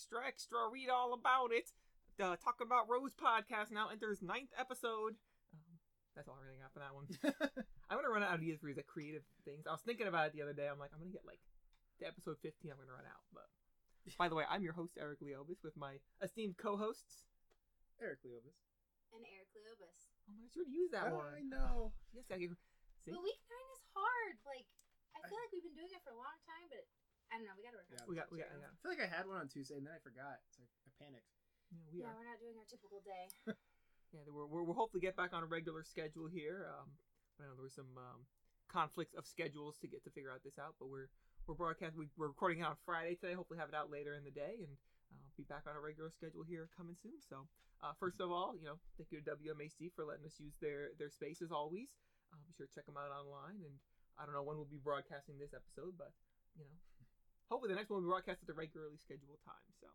extra, extra, read all about it. The Talking About Rose podcast now enters ninth episode. Um, that's all I really got for that one. I'm gonna run out of ideas for these like, creative things. I was thinking about it the other day. I'm like, I'm gonna get like to episode 15. I'm gonna run out. But by the way, I'm your host Eric Leobis with my esteemed co-hosts. Eric Leobis. And Eric Leobis. Oh my gosh, you already use that I one. I know. Yes, I get. See, But week nine is hard. Like, I feel like we've been doing it for a long time, but I don't know. We gotta work on Yeah. we got, we got, yeah, I feel like I had one on Tuesday and then I forgot. So I panicked. yeah, we Yeah, are. we're not doing our typical day. Yeah, we're, we're, we'll hopefully get back on a regular schedule here. Um, I know there were some um, conflicts of schedules to get to figure out this out, but we're we're broadcasting. We, we're recording it on Friday today. Hopefully, have it out later in the day, and uh, be back on a regular schedule here coming soon. So, uh, first of all, you know, thank you to WMAC for letting us use their their space as always. Uh, be sure to check them out online, and I don't know when we'll be broadcasting this episode, but you know, hopefully the next one will be broadcast at the regularly scheduled time. So.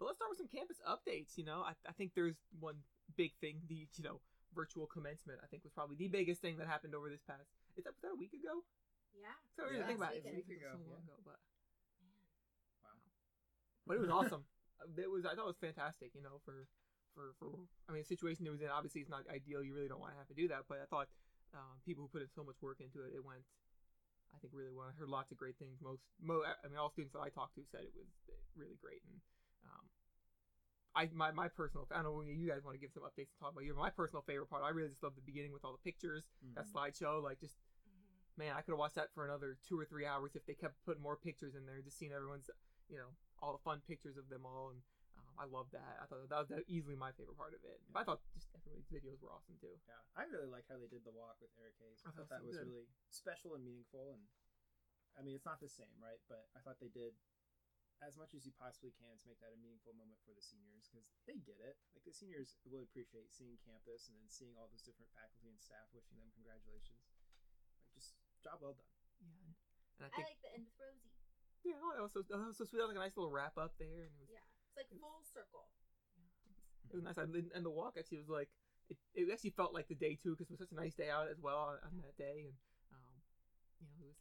But let's start with some campus updates. You know, I, I think there's one big thing. The you know virtual commencement. I think was probably the biggest thing that happened over this past. Is that was that a week ago? Yeah. So I really Yeah, think about last it. It weekend. was Week ago, so long yeah. ago, but Man. Wow. but it was awesome. It was I thought it was fantastic. You know, for for for I mean, the situation it was in. Obviously, it's not ideal. You really don't want to have to do that. But I thought um, people who put in so much work into it, it went. I think really well. I heard lots of great things. Most, mo, I mean, all students that I talked to said it was really great, and um, I my, my personal. I don't know you guys want to give some updates and talk about your my personal favorite part. I really just love the beginning with all the pictures, that slideshow. Like just man, I could have watched that for another two or three hours if they kept putting more pictures in there. Just seeing everyone's, you know, all the fun pictures of them all, and um, I love that. I thought that was easily my favorite part of it. But I thought just everybody's videos were awesome too. Yeah, I really like how they did the walk with Eric Hayes. I Oh, thought that so was good. really special and meaningful. And I mean, it's not the same, right? But I thought they did as much as you possibly can to make that a meaningful moment for the seniors because they get it. Like the seniors will appreciate seeing campus and then seeing all those different faculty and staff wishing them congratulations. Like, just job well done. Yeah, and, and I I think like the end with Rosie. yeah, oh, that was so that was so sweet. That was like a nice little wrap up there, and it was Yeah. It's like full circle. It was nice. I, and the walk actually was like it, it actually felt like the day too because it was such a nice day out as well on, on that day, and um, you know it was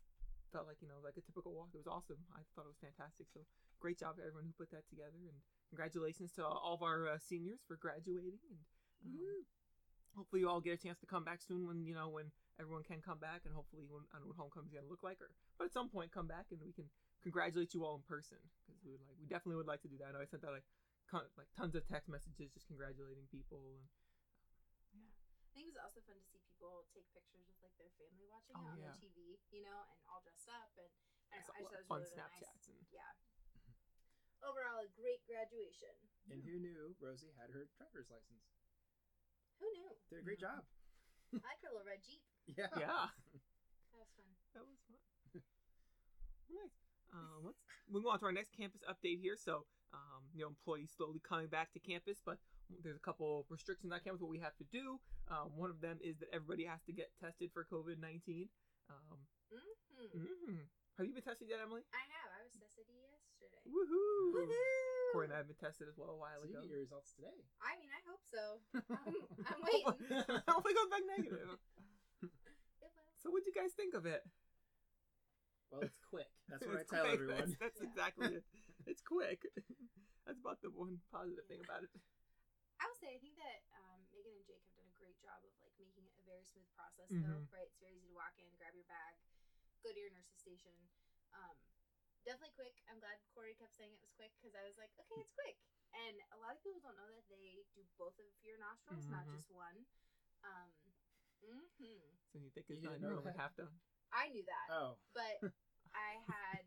felt like you know like a typical walk. It was awesome. I thought it was fantastic. So great job to everyone who put that together, and congratulations to all of our uh, seniors for graduating, and um, hopefully you all get a chance to come back soon when you know when everyone can come back, and hopefully when I don't know what homecoming's gonna look like, or but at some point come back and we can congratulate you all in person because we would like we definitely would like to do that. I know I sent out like con- like tons of text messages just congratulating people and I think it was also fun to see people take pictures with like their family watching Oh, it on yeah. their TV, you know, and all dressed up and I don't know, a I just thought of it fun was really, really Snapchats nice. and- Yeah. Overall, a great graduation. And who knew Rosie had her driver's license? Who knew? Did a great job. I like her little red Jeep. Yeah. yeah That was fun. that was fun nice um, let's move on to our next campus update here so um, you know employees slowly coming back to campus but there's a couple restrictions on campus what we have to do um, one of them is that everybody has to get tested for covid-19 um, Mm-hmm. mhm. have you been tested yet emily I have. I was tested yesterday. woohoo Woohoo! Corey and I have been tested as well a while So you ago. get your results today. I mean, I hope so. I'm, I'm waiting. Hopefully, it goes back negative. It will. So, what'd you guys think of it? Well, it's quick. That's what It's I tell quick. everyone. That's, that's Yeah. exactly it. It's quick. That's about the one positive thing about it. I would say I think that um, Megan and Jake have done a great job of like making it a very smooth process, Mhm. though. Right? It's very easy to walk in, grab your bag, go to your nurse's station. Um, definitely quick. I'm glad Corey kept saying it was quick because I was like, okay, it's quick. And a lot of people don't know that they do both of your nostrils, not Mhm. just one. Um, hmm So you think You it's didn't done? only that? half done. I knew that, Oh, but I had a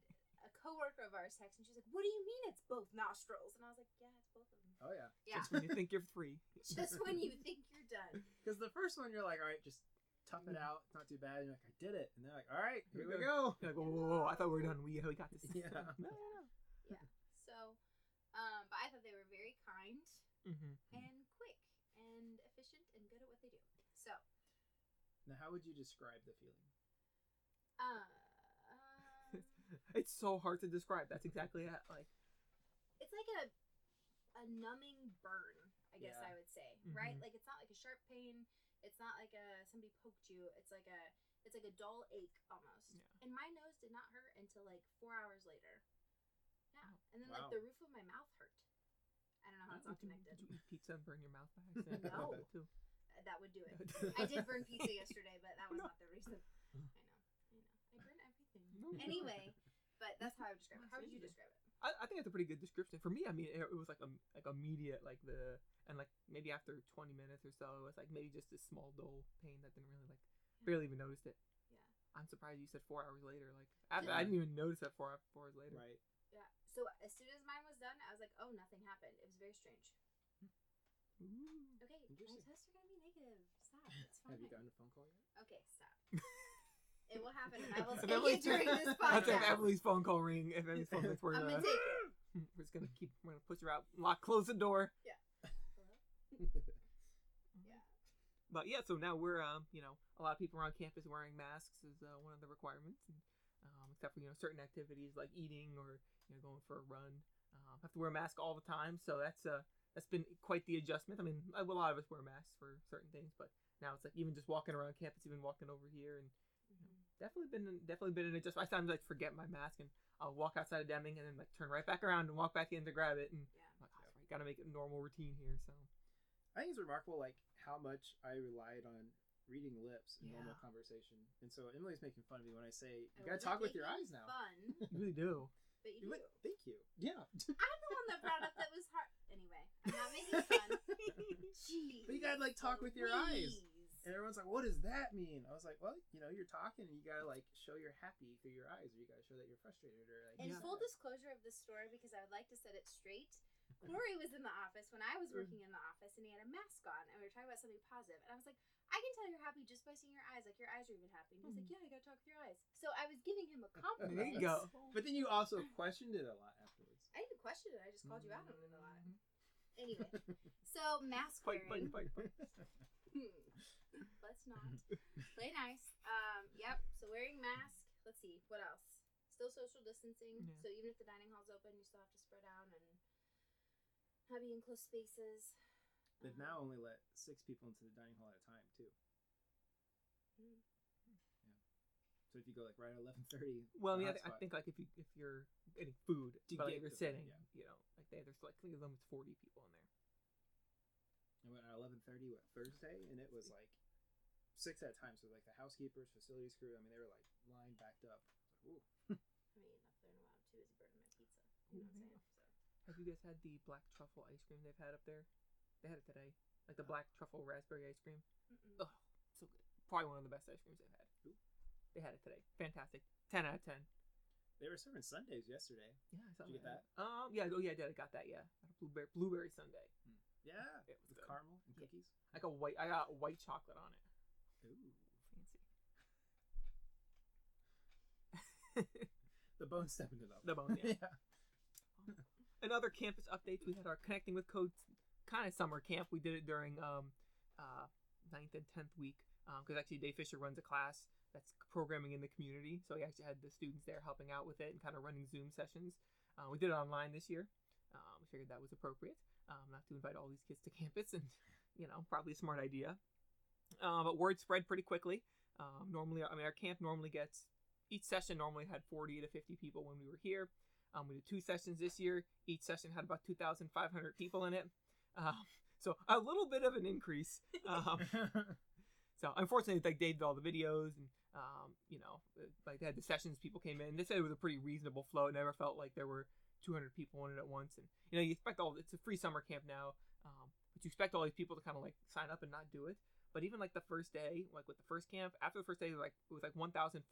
coworker of ours text and she's like, "What do you mean it's both nostrils?" And I was like, "Yeah, it's both of them." oh yeah. Yeah, Just when you think you're free. just when you think you're done. Because the first one, you're like, all right, just tough Mm-hmm. it out. It's not too bad. And you're like, I did it. And they're like, all right, here, Here we we go. You're like, whoa, whoa, whoa, I thought we were done. We, we got this. Yeah. no, no, Yeah. So, um, but I thought they were very kind no. hmm and quick and efficient and good at what they do. So, Now, how would you describe the feeling? uh, It's so hard to describe. That's exactly it. Like, it's like a a numbing burn, I guess Yeah. I would say, right? Mhm. Like it's not like a sharp pain. It's not like a somebody poked you. It's like a it's like a dull ache almost. Yeah. And my nose did not hurt until like four hours later. Yeah, Yeah, and then Wow. like the roof of my mouth hurt. I don't know how it's all Did you, connected. did you eat pizza and burn your mouth by accident? No. Too. Uh, That would do it. I did burn pizza yesterday, but that was No. not the reason. I know. I know. I burn everything. No. Anyway, but that's how I would describe it. How would you describe it? I, I think that's a pretty good description. For me, I mean, it, it was like a, like immediate, like the and like maybe after 20 minutes or so, it was like maybe just this small dull pain that didn't really like barely even noticed it. Yeah. I'm surprised you said four hours later. Like I, Yeah. I didn't even notice that four four hours later. Right. Yeah. So as soon as mine was done, I was like, oh, nothing happened. It was very strange. Ooh. Okay, my Interesting. tests are gonna be negative. Stop. It's Have you gotten a phone call yet? Okay, stop. it will happen, I will take it during this That's if podcast. Emily's phone call ring. If Emily's phone rings, we're I'm gonna, gonna take it. we're just gonna keep we're gonna push her out, lock, close the door. Hello? Yeah. But yeah, so now we're um, you know, a lot of people around campus wearing masks is uh, one of the requirements, and, um, except for you know certain activities like eating or you know going for a run, um, have to wear a mask all the time. So that's uh that's been quite the adjustment. I mean, a lot of us wear masks for certain things, but now it's like even just walking around campus, even walking over here, and. Definitely been definitely been in an adjustment. I sometimes like forget my mask and I'll walk outside of Deming and then like turn right back around and walk back in to grab it, and Yeah. I'm like, oh, sorry, gotta make it a normal routine here. So I think it's remarkable, like how much I relied on reading lips in normal conversation. And so Emily's making fun of me when I say you I gotta talk with your eyes now. Fun, you really do. but you You do. went- Thank you. Yeah. I'm the one that brought up that was hard. Anyway, I'm not making fun. Jeez. But you gotta like talk with your eyes. Louise. And everyone's like, "What does that mean?" I was like, "Well, you know, you're talking, and you gotta like show you're happy through your eyes, or you gotta show that you're frustrated, or like." In Yeah. full disclosure of this story, because I would like to set it straight, Corey was in the office when I was working in the office, and he had a mask on, and we were talking about something positive, and I was like, "I can tell you're happy just by seeing your eyes. Like your eyes are even happy." And he was like, "Yeah, I gotta talk with your eyes." So I was giving him a compliment. There you go. But then you also questioned it a lot afterwards. I didn't question it. I just called you out on it a lot. Mhm. Anyway, so mask Fight, fight, wearing. fight, fight. Hmm. Let's not play nice. Um. Yep. So wearing mask. Let's see. What else? Still social distancing. Yeah. So even if the dining hall's open, you still have to spread out and not be in close spaces. They've Um, now only let six people into the dining hall at a time too. Hmm. So if you go like right at eleven thirty, Well, I mean, I, think like if you if you're getting food, To but like, get if you're the food, sitting, yeah. you know, like they, there's like I think limits forty people in there. I went at eleven thirty what Thursday, and it was like six at a time. So like the housekeepers, facilities crew, I mean, they were like lined backed up. I was like, Ooh. I haven't eaten up there in a while. I'm too busy burning my pizza. You know what I'm mm-hmm. saying? So. Have you guys had the black truffle ice cream they've had up there? They had it today, like the uh, black truffle raspberry ice cream. Mm-mm. Oh, so good. Probably one of the best ice creams they've had. Ooh. They had it today. Fantastic. Ten out of ten. They were serving Sundays yesterday. Yeah, I saw Did you get that? Um, yeah, oh yeah, I did. I got that. Yeah, got a blueberry blueberry sundae. Hmm. Yeah, It was with good. caramel and Yeah. cookies. I got white. I got white chocolate on it. Ooh, Fancy. the bone stepping it up. The bone, yeah. yeah. other campus updates. We had our connecting with codes kind of summer camp. We did it during um, uh, ninth and tenth week because actually Dave Fisher runs a class that's programming in the community. So he actually had the students there helping out with it and kind of running Zoom sessions. Uh, we did it online this year. Um, we figured that was appropriate, um, not to invite all these kids to campus, and you know probably a smart idea. Uh, but word spread pretty quickly. Um, normally, I mean, our camp normally gets each session normally had 40 to 50 people when we were here. Um, we did two sessions this year. Each session had about 2,500 people in it. Um, so a little bit of an increase. Um, so unfortunately, like they did all the videos and um, you know, like they had the sessions. People came in. They said it was a pretty reasonable flow. It never felt like there were 200 people in it at once. And you know, you expect all. It's a free summer camp now, um, but you expect all these people to kind of like sign up and not do it. But even like the first day, like with the first camp, after the first day, like it was like 1,400,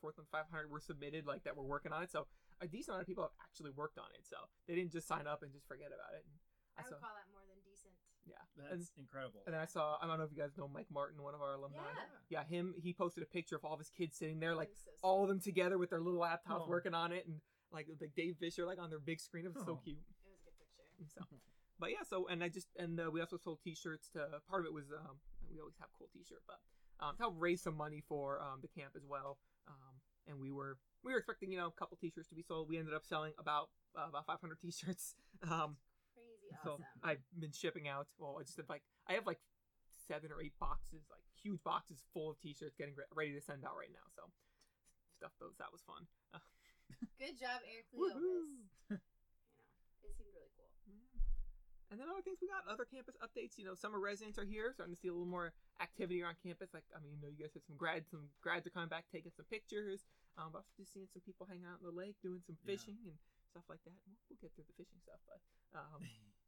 4,500 were submitted, like that were working on it. So a decent amount of people have actually worked on it. So they didn't just sign up and just forget about it. And I I saw, would call that more than decent. yeah. That's incredible. And I saw, I don't know if you guys know Mike Martin, one of our alumni. Yeah. Yeah, him. He posted a picture of all of his kids sitting there, like so all of them together with their little laptops Oh. working on it, and like like Dave Fisher like on their big screen. It was so Oh. cute. It was a good picture. So, but yeah. So and I just and uh, we also sold T-shirts. To part of it was um we always have cool T-shirt, but um to help raise some money for um the camp as well. Um and we were we were expecting you know a couple T-shirts to be sold. We ended up selling about uh, about 500 T-shirts. Um, Crazy so awesome. I've been shipping out. Well, I just have like I have like seven or eight boxes, like huge boxes full of T-shirts, getting re- ready to send out right now. So stuff those. That was fun. Uh, Good job, Eric Leobis. Woohoo! You know, it seemed really cool. And then other things we got, other campus updates. You know, summer residents are here, starting to see a little more activity around campus. Like, I mean, you know, you guys had some grads, some grads are coming back taking some pictures. Um, but also just seeing some people hanging out in the lake, doing some Yeah. fishing and stuff like that. We'll, we'll get through the fishing stuff, but um,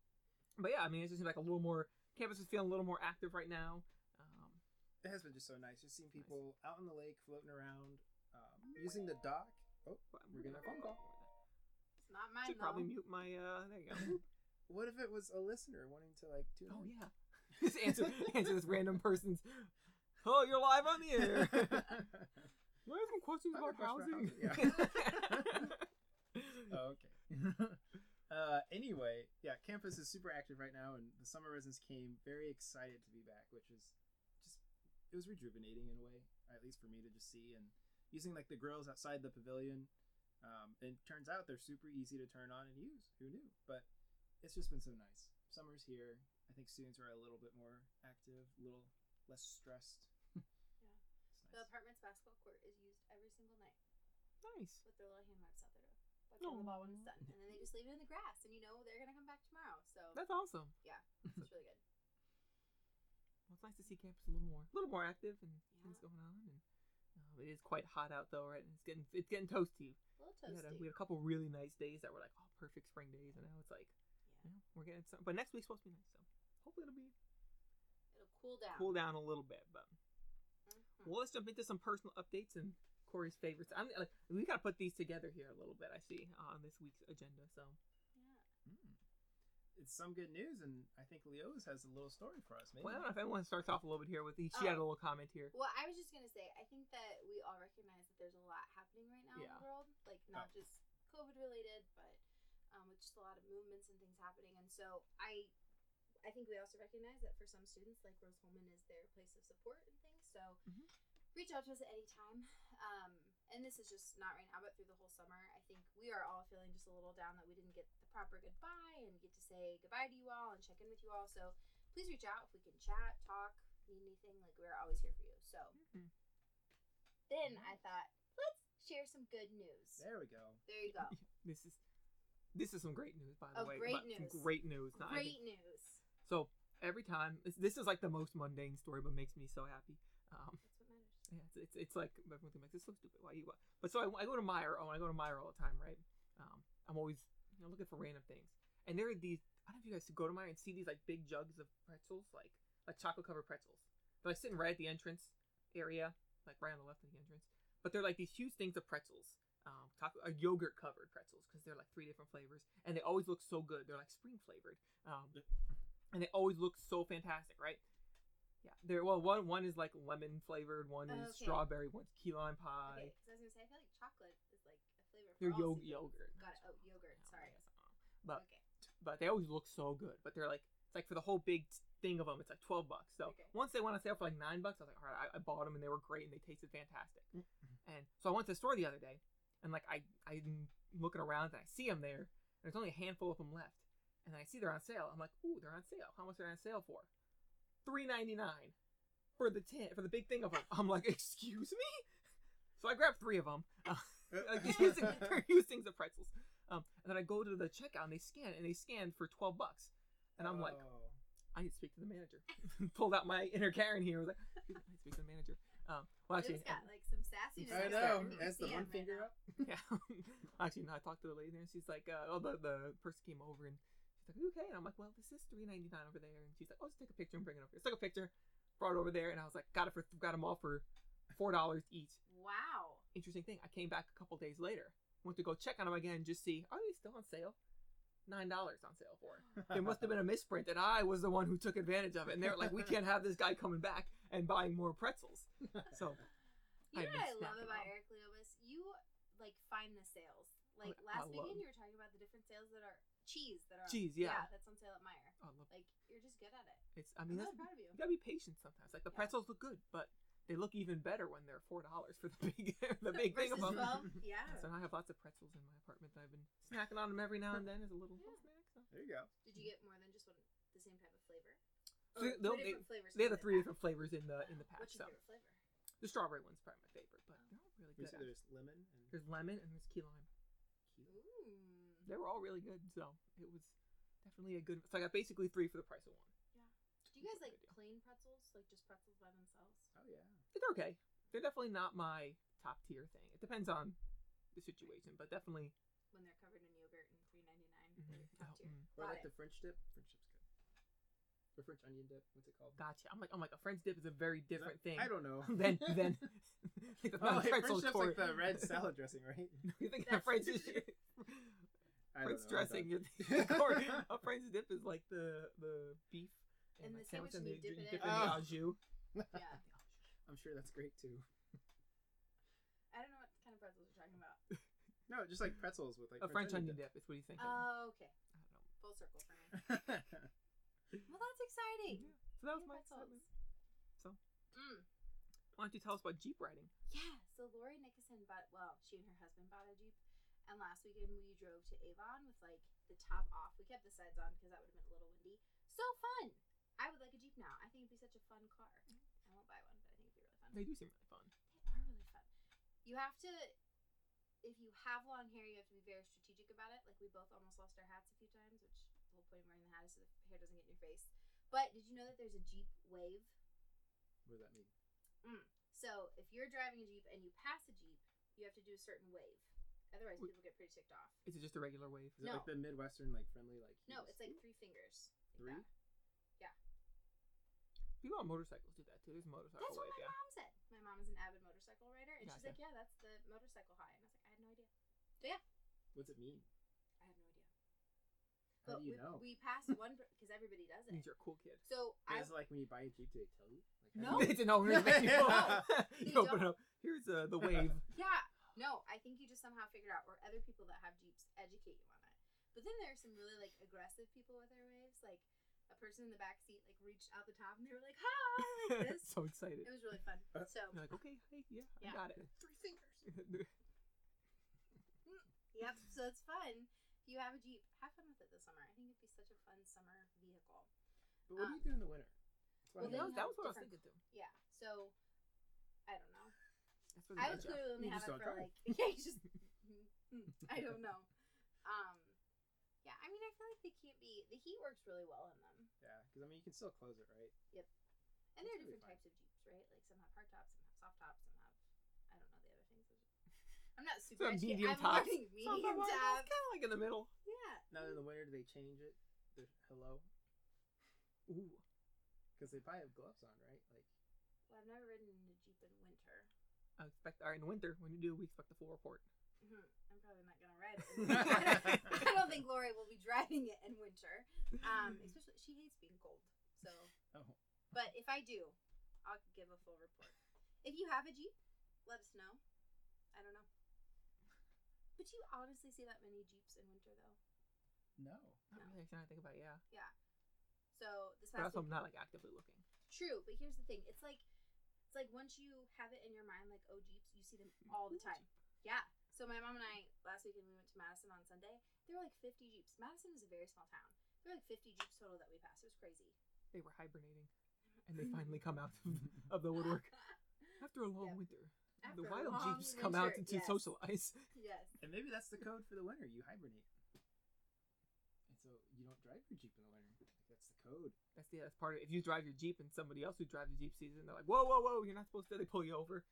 but yeah, I mean, it just seems like a little more. Campus is feeling a little more active right now. Um, It has been just so nice. Just seeing people out in the lake, floating around, um, using the dock. Oh, We're getting a phone call. It's not mine Should though. probably mute my. Uh, there you go. what if it was a listener wanting to like tune oh yeah. just answer answer this random person's. Oh, you're live on the air. I have some questions I have about a question housing. about Oh, okay. uh, anyway, yeah, campus is super active right now, and the summer residents came very excited to be back, which is just it was rejuvenating in a way, at least for me to just see and using like the grills outside the pavilion. Um, and it turns out they're super easy to turn on and use. Who knew? But it's just been so nice. Summer's here. I think students are a little bit more active, a little less stressed. It's The nice. apartment's basketball court is used every single night nice. with their little hand wipes out their door. Wipe down the ball when it's done, and then they just leave it in the grass, and you know they're gonna come back tomorrow. So That's awesome. Yeah. It's really good. Well, it's nice to see campus a little more, a little more active and things going on. And uh, it is quite hot out though, right? And it's getting it's getting toasty. A little We had, a, we had a couple really nice days that were like oh perfect spring days, and now it's like Yeah. we're getting some. But next week's supposed to be nice, so hopefully it'll be It'll cool down. cool down a little bit. But Mhm. well, let's jump into some personal updates and Corey's favorites. I'm like we gotta put these together here a little bit. I see on this week's agenda. So Yeah. Mm. It's some good news, and I think Leo's has a little story for us. Maybe. well, I don't know if anyone starts off a little bit here with each she had a Oh. little comment here. Well, I was just gonna say, I think that we all recognize that there's a lot happening right now in the world, like not Oh. just COVID related, but um, with just a lot of movements and things happening. And so I, I think we also recognize that for some students, like Rose-Hulman is their place of support and things. So Mhm. reach out to us at any time. Um, and this is just not right now, but through the whole summer, I think we are all feeling just a little down that we didn't get the proper goodbye and get to say goodbye to you all and check in with you all. So please reach out if we can chat, talk, need anything. Like we're always here for you. So Mhm. then I thought, let's share some good news. There we go. There you go. This is this is some great news, by the Oh, way. great news. Great news. Not- I think- Great news. So every time this, is like the most mundane story, but makes me so happy. Um, That's what matters. yeah, it's, it's, it's like everyone thinks this is so stupid. Why you? What? But so I, I go to Meijer. Oh, I go to Meijer all the time, right? Um, I'm always you know looking for random things, and there are these. I don't know if you guys go to Meijer and see these like big jugs of pretzels, like like chocolate covered pretzels. They're like sitting right at the entrance area, like right on the left of the entrance. But they're like these huge things of pretzels. Um, taco, uh, yogurt covered pretzels because they're like three different flavors, and they always look so good. They're like spring flavored, um, and they always look so fantastic, right? Yeah, they're well. One one is like lemon flavored, one is Okay. strawberry, one's key lime pie. Okay, because I was gonna say I feel like chocolate is like a flavor. For They're all yo- seasons. yogurt. Got it. Oh, yogurt. Yeah, Sorry. I guess, I. But okay. but they always look so good. But they're like it's like for the whole big thing of them, it's like twelve bucks. So Okay. once they went on sale for like nine bucks, I was like, all right, I, I bought them and they were great and they tasted fantastic. Mm-hmm. And so I went to the store the other day, and like I I'm looking around and I see them there, and there's only a handful of them left, and I see they're on sale. I'm like, ooh, they're on sale. How much are they on sale for? Three ninety nine for the tin for the big thing of them. I'm like, excuse me. So I grab three of them. Uh, like these huge, things- they're huge things of pretzels. Um, and then I go to the checkout and they scan and they scan for twelve bucks, and I'm like, Oh. I need to speak to the manager. Pulled out my inner Karen here. I was like, I need to speak to the manager. Um, well, actually, it's got like some sassiness. I know. That's the one him right finger up. yeah. actually, no, I talked to the lady and she's like, uh, oh, the, the person came over and she's like, okay? And I'm like, well, this is three ninety nine over there. And she's like, oh, just take a picture and bring it over here. So I took a picture, brought it over there, and I was like, got it for, got them all for four dollars each. Wow. Interesting thing. I came back a couple days later, went to go check on them again, just see, are they still on sale? Nine dollars on sale for. it. There must have been a misprint, and I was the one who took advantage of it. And they're like, we can't have this guy coming back and buying more pretzels. So You I've know what I love snacking about. Eric Leobis? You like find the sales. Like oh, I last love- weekend, you were talking about the different sales that are cheese that are Cheese, yeah. that's on sale at Meijer. I love Like you're just good at it. it's. I mean I'm mean, really that's, proud of you. you gotta be patient sometimes. Like the Yeah. pretzels look good, but they look even better when they're four dollars for the big, the big thing of them. 12? Yeah. So now I have lots of pretzels in my apartment that I've been snacking on them every now and then as a little Yeah. snack. So. There you go. Did you get more than just one, the same type of flavor? So Or they'll- three they- different flavors. They have the three in different flavors in the in the pack. pack. What's So your favorite flavor? the strawberry one's probably my favorite, but oh. they're all really good. said there's lemon and There's lemon and there's key lime. they were all really good. So it was definitely a good. So I got basically three for the price of one. Do you guys like idea. plain pretzels, like just pretzels by themselves? Oh yeah. They're okay. They're definitely not my top tier thing. It depends on the situation, but definitely. When they're covered in yogurt and three ninety nine, Mhm. top Oh, tier. mm. Or Got like it. the French dip. French dip's good. The French onion dip. What's it called? Gotcha. I'm like, I'm like a French dip is a very Is that- different thing I don't know. then then like the Oh, hey, French dip's like the red salad dressing, right? you think That's- a French is French know, dressing? done. you're thinking a French dip is like the the beef And like the sandwich and and they you dip it dip in. in the Oh. au jus. Yeah. I'm sure that's great too. I don't know what kind of pretzels you're talking about. No, just like pretzels with like A French onion dip is what he's thinking. Oh, okay. I don't know. Full circle for me. Well, that's exciting. Yeah. So that was my pretzels. excitement. So Mm. why don't you tell us about Jeep riding? Yeah, so Lori Nickerson bought, well, she and her husband bought a Jeep. And last weekend we drove to Avon with like the top off. We kept the sides on because that would have been a little windy. So fun! I would like a Jeep now. I think it'd be such a fun car. I won't buy one, but I think it'd be really fun. They do seem really fun. They are really fun. You have to, if you have long hair, you have to be very strategic about it. Like we both almost lost our hats a few times, which the whole point of wearing the hat is so the hair doesn't get in your face. But did you know that there's a Jeep wave? what does that mean? Mm. So if you're driving a Jeep and you pass a Jeep, you have to do a certain wave. Otherwise, Wait. people get pretty ticked off. Is it just a regular wave? Is it No. like the Midwestern like friendly like? No, it's like three fingers. like Three? that. People on motorcycles do that too. There's a motorcycle That's what wave, my yeah. mom said. My mom is an avid motorcycle rider, and she's like, "Yeah, that's the motorcycle high." And I was like, "I had no idea." But yeah. What's it mean? I had no idea. How But do you we, know? we passed one because everybody does It means you're a cool kid. So I Is it like when you buy a Jeep, do they tell you? Like, No. how do you- it's an owner. you They open don't. up. Here's uh, the wave. yeah no, I think you just somehow figured out, or other people that have Jeeps educate you on it. But then there are some really like aggressive people with their waves, like a person in the back seat like reached out the top and they were like, "Hi!" like this. so excited. It was really fun. Uh, So You're like, okay, hey, yeah, Yeah. I got it. Three fingers. Yep, so it's fun. If you have a Jeep, have fun with it this summer. I think it'd be such a fun summer vehicle. But what do Um, you do in the winter? That's well, what that I was, mean. that was what I was thinking too. Yeah, so I don't know. That's what I it would is, clearly only You have just it don't for drive. like yeah, you just mm, I don't know. Um, yeah, I mean, I feel like they can't be. The heat works really well in them, Yeah, because I mean you can still close it, right? Yep. And there are different fun. types of Jeeps, right? Like some have hard tops, some have soft tops, some have I don't know the other things. I'm not super. Some educated. medium I'm tops. learning So medium I'm like, tops. Kind of like in the middle. Yeah. Now in the winter, do they change it? The hello, Ooh. because they probably have gloves on, right? Like Well, I've never ridden in a Jeep in winter. I expect, all right, in the winter, when you do, we expect the full report. Mhm. I'm probably not gonna ride it. I don't think Lori will be driving it in winter. Um, especially she hates being cold. So, oh, but if I do, I'll give a full report. If you have a Jeep, let us know. I don't know. But you honestly see that many Jeeps in winter though. no. Not No. really. Now I think about it, yeah. So this But past also, week, I'm not like actively looking. true. But here's the thing: it's like it's like once you have it in your mind, like oh Jeeps, you see them all the time. Yeah. So my mom and I last weekend we went to Madison on Sunday. There were like 50 Jeeps. Madison is a very small town. There were like 50 Jeeps total that we passed. It was crazy. They were hibernating, and they finally come out of the woodwork after a long Yep. winter. After the wild long jeeps come out to yes. socialize. Yes. And maybe that's the code for the winter. You hibernate, and so you don't drive your Jeep in the winter. Like, that's the code. That's the that's part of it. If you drive your jeep and somebody else who drives the jeep sees it, and they're like, "Whoa, whoa, whoa! You're not supposed to." They pull you over.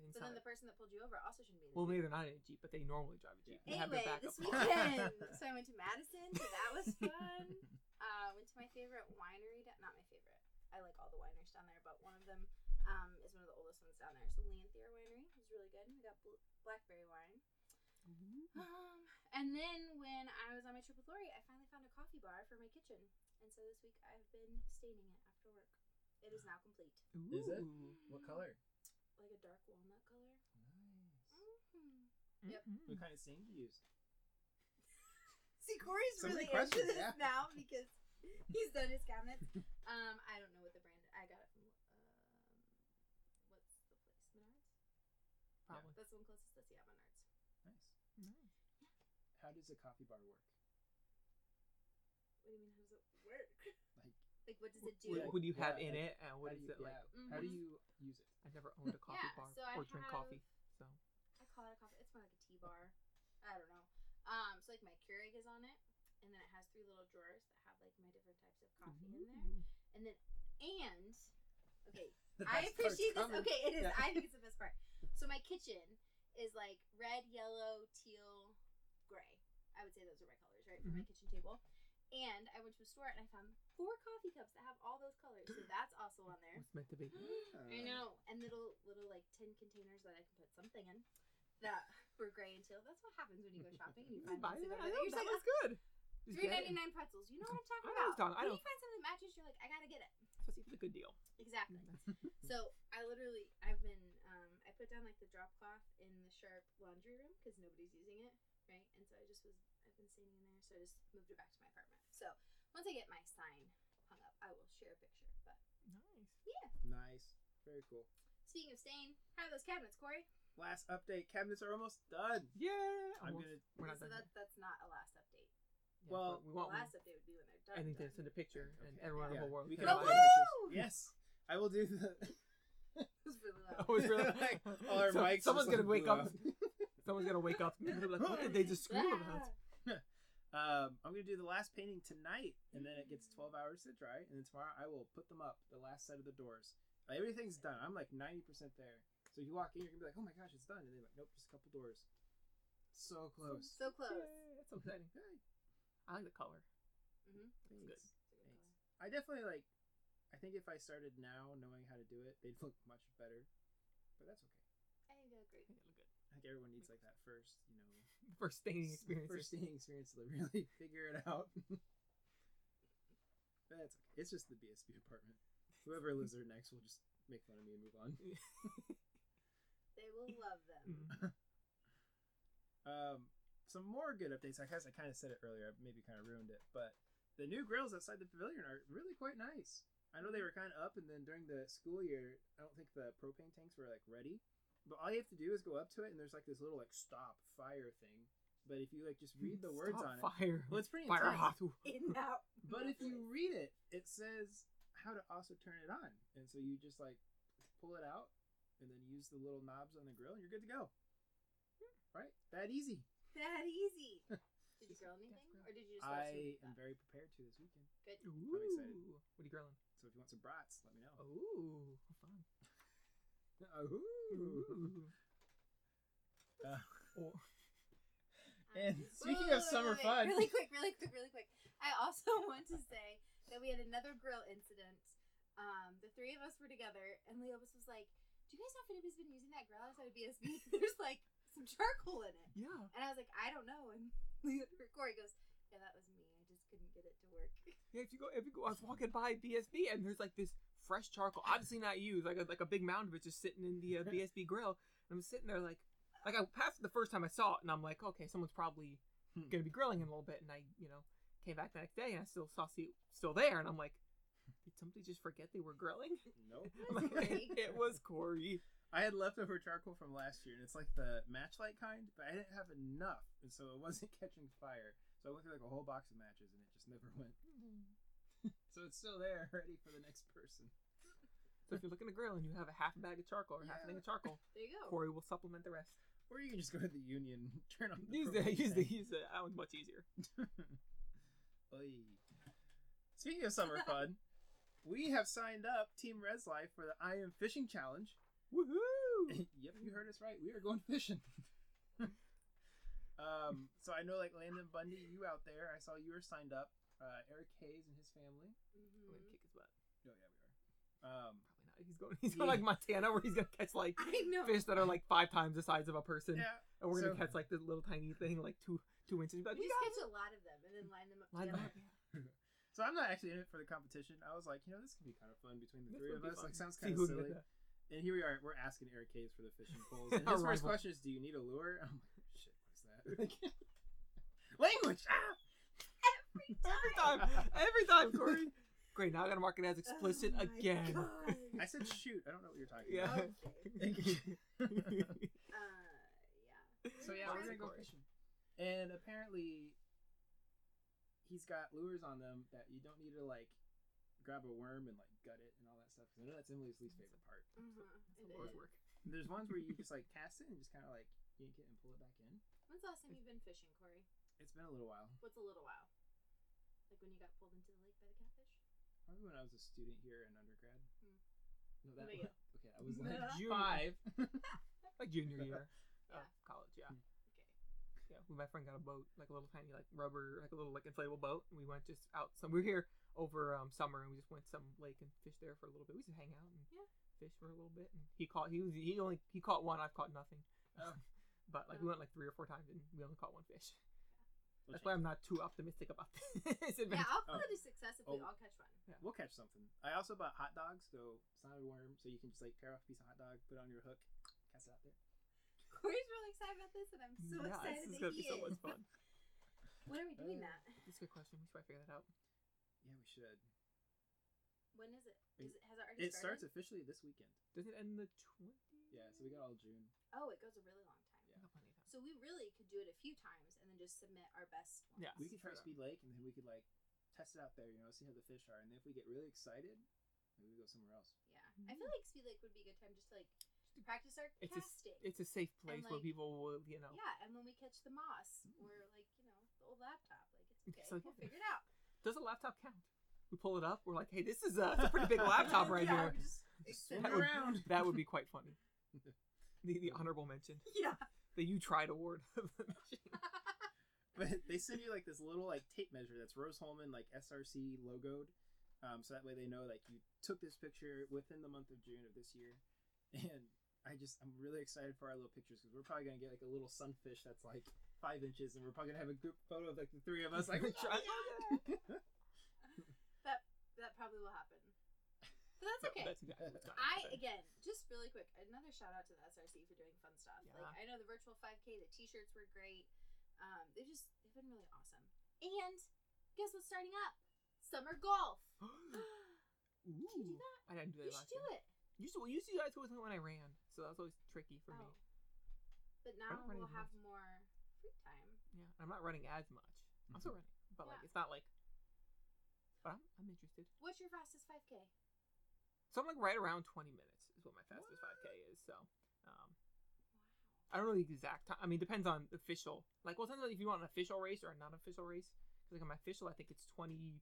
You're supposed to keep that So then the person that pulled you over also shouldn't be in the well, Jeep. maybe they're not in a jeep, but they normally drive a jeep. Yeah. They have Anyway, this weekend, so I went to Madison, so that was fun. uh, went to my favorite winery. da- Not my favorite. I like all the wineries down there, but one of them um, is one of the oldest ones down there. So Lanthier Winery was really good. We got bl- blackberry wine. Um, and then when I was on my trip with Lori, I finally found a coffee bar for my kitchen, and so this week I've been staining it after work. It is now complete, Is it? What color? Like a dark walnut color. Nice. Mm-hmm. Yep. Mhm. What kind of stain do you use? See, Corey's So really many into this yeah. now because he's done his cabinets. Um, I don't know what the brand. I got it from um, what's the place? Menards. Probably. That's the one closest. That's yeah, Menards. Nice. Nice. How does a coffee bar work? What do you mean? How does it work? Like, Like, what does it do? What, what do you have Yeah, in like, it, and what is what do is you, it like? yeah, How do you use it? I've never owned a coffee Yeah, bar so I or drink have- coffee, so I call it a coffee. It's more like a tea bar. I don't know. Um, so like my Keurig is on it, and then it has three little drawers that have like my different types of coffee in there, and then and okay, The I best part's appreciate this. coming. Okay, it is. Yeah. I think it's the best part. So my kitchen is like red, yellow, teal, gray. I would say those are my colors, right, for my kitchen table. And I went to a store and I found four coffee cups that have all those colors. So that's also on there. It's meant to be. I know, and little little like tin containers that I can put something in that were gray and teal. That's what happens when you go shopping and you find Buy things that. that I know, You're that was good. Just three ninety nine pretzels. You know what I'm talking I about. talking- when you find something that matches, you're like, I gotta get it. Especially if it's a good deal. Exactly. So I literally, I've been, um, I put down like the drop cloth in the sharp laundry room because nobody's using it, right? And so I just was, I've been standing in there, so I just moved it back to my apartment. So once I get my sign hung up, I will share a picture. But Nice. Yeah. Nice. Very cool. speaking of stain, how are those cabinets, Corey? Last update. Cabinets are almost done. Yeah. I'm almost. gonna. We're not so done that, yet. that's not a last update. Yeah, well, but we The want. last update would be when they're done. I think to done. send a picture, and Okay. everyone in the whole world we can can Woo! buy buy it. pictures. Yes, I will do the. It was really loud. Oh, it's really like, all our So- mics. someone's gonna like, wake up. Someone's gonna wake up. And be like, what did they just scream about? Um, I'm gonna do the last painting tonight, and then it gets 12 hours to dry, and then tomorrow I will put them up. The last set of the doors. Like, everything's done. I'm like 90% there. So you walk in, you're gonna be like, "Oh my gosh, it's done!" And they're like, "Nope, just a couple doors." So close. So close. Yay, that's so exciting. Yay. I like the color. Mm-hmm. Thanks. good. Thanks. I definitely like. I think if I started now, knowing how to do it, they'd look much better. But that's okay. I think they look great. I think it look good. I think everyone needs like that first, you know, First staining s- experience. First staining experience to really figure it out. But That's okay. It's just the BSB apartment. Whoever lives there next will just make fun of me and move on. They will love them. Mm. Um, some more good updates. I guess I kind of said it earlier. I maybe kind of ruined it, but the new grills outside the pavilion are really quite nice. I know they were kind of up, and then during the school year, I don't think the propane tanks were like ready. But all you have to do is go up to it, and there's like this little like stop fire thing. But if you like just read the words Stop on it, Fire. well, it's pretty Fire intense. hot. In that. But if you read it, it says how to also turn it on, and so you just like pull it out, and then use the little knobs on the grill, and you're good to go. Hmm. Right? That easy. that easy. Did you grill anything, or did you just? I YouTube? am very prepared to this weekend. Good. Ooh. excited. What are you grilling? So if you want some brats, let me know. Ooh, fun. Ooh. Uh, Oh, And Wait, speaking wait, of wait, summer wait, fun- really quick, really quick, really quick. I also want to say that we had another grill incident. Um, the three of us were together, and Leobus was like, "Do you guys know if anybody's been using that grill outside of BSB? There's like some charcoal in it." yeah. And I was like, "I don't know." And Leo, Corey goes, "Yeah, that was me. I just couldn't get it to work." Yeah, if you go, if you go, I was walking by BSB and there's like this fresh charcoal, obviously not used, like a, like a big mound of it just sitting in the uh, BSB grill. And I'm sitting there like, like I passed it the first time I saw it, and I'm like, okay, someone's probably Hmm. gonna be grilling in a little bit. And I, you know, came back the next day and I still saw see still there, and I'm like, did somebody just forget they were grilling? nope. Like, it was Corey. I had leftover charcoal from last year, and it's like the matchlight kind, but I didn't have enough, and so it wasn't catching fire. So I went through like a whole box of matches, and it just never went. So it's still there, ready for the next person. So if you're looking to grill and you have a half a bag of charcoal or half a thing of charcoal, There you go. Corey will supplement the rest. Or you can just go to the union, turn on the Use the propane use the tank. use the that one's much easier. Oy. Speaking of summer fun, we have signed up Team Res Life for the I Am Fishing Challenge. Woohoo! yep, you heard us right. We are going fishing. um, so I know, like Landon Bundy, you out there, I saw you were signed up. Uh, Eric Hayes and his family. I'm Mhm. gonna kick his butt. Oh yeah, we are. Um, Probably not. He's going. He's going like Montana, where he's gonna catch like fish that are like five times the size of a person, yeah, and we're gonna so- catch like the little tiny thing, like two two inches. Be Like, We we just got catch a lot of them and then line them up it. Line them up. So I'm not actually in it for the competition. I was like, you know, this could be kind of fun between the This three of us. fun. Like, sounds kind who of silly. And here we are. We're asking Eric Hayes for the fishing poles. And his first question is, "Do you need a lure?" I'm like, "Shit, what is that?" Language. Ah! Every time, every time, Corey. Great. Now I gotta mark it as explicit Oh again. God. I said shoot. I don't know what you're talking Yeah. about. Okay. Uh, yeah. So yeah, we're gonna go fishing. And apparently, he's got lures on them that you don't need to like grab a worm and like gut it and all that stuff. 'Cause I know that's Emily's least favorite part. Mhm. That's It a lot of work. There's ones where you just like cast it and just kind of like yank it and pull it back in. When's the last time you've been fishing, Corey? It's been a little while. What's a little while? Like when you got pulled into the lake by the catfish? Probably when I was a student here in undergrad. Hmm. No, that was, okay. I was like Junior. five. like junior year Yeah. of college. Yeah, Okay. yeah. We, my friend got a boat, like a little tiny, like rubber, like a little like inflatable boat, and we went just out. Some we were here over um, summer, and we just went some lake and fished there for a little bit. We just hang out and Yeah. fish for a little bit. And he caught. He was he only he caught one. I've caught nothing. Oh. but like we went like three or four times, and we only caught one fish. We'll That's why I'm not too optimistic about this adventure. Yeah, adventure. I'll Oh. probably success if we Oh. all catch one. it. We'll catch something. I also bought hot dogs, so it's not a worm. So you can just like tear off a piece of hot dog, put it on your hook, cast it out there. Corey's really excited about this, and I'm so yeah, excited this is that gonna he be so is. much fun. When are we doing Uh, that? That's a good question. We should probably figure that out. Yeah, we should. When is it? It- Is it has it already It starts officially this weekend. Doesn't it end the twenty? Yeah, so we got all June. Oh, it goes a really long time. Yeah. got plenty of time. So we really could do it a few times and then just submit our best ones. Yeah. We could try Speed Lake, and then we could like test it out there. You know, see how the fish are, and then if we get really excited, maybe we go somewhere else. Yeah. I feel like Speed Lake would be a good time just to like practice our It's a, casting. it's a safe place where people will, you know. Yeah, and when we catch the moss mm-hmm. or like, you know, the old laptop, like it's okay. It's like- we'll figure it out. Does a laptop count? We pull it up. We're like, hey, this is a, a pretty big laptop right yeah, here. we're just That would, around. that would be quite funny. The, the honorable mention, Yeah. The you tried award of the mission. But they send you like this little like tape measure that's Rose-Hulman like SRC logoed, um, so that way they know like you took this picture within the month of June of this year, and I just I'm really excited for our little pictures because we're probably gonna get like a little sunfish that's like five inches, and we're probably gonna have a group photo of like the three of us like Try- That that probably will happen. But that's okay. That's exactly what's gonna I again, just really quick, another shout out to the SRC for doing fun stuff. Yeah. Like I know the virtual 5K, the T-shirts were great. Um, they just they've been really awesome. And guess what's starting up? Summer golf. Did you do Ooh, that? I didn't do You that should last do year. it. Used to, well, used to you guys me when I ran, so that's always tricky for me. Oh. But now we'll have more free time. Yeah, I'm not running as much. I'm still running, but like it's not like. But I'm, I'm interested. What's your fastest 5K? So I'm like right around 20 minutes is what my fastest 5K is. So um, Wow. I don't know the exact time. I mean, it depends on official. Like, well, sometimes if you want an official race or a non-official race, because like on my official, I think it's 2018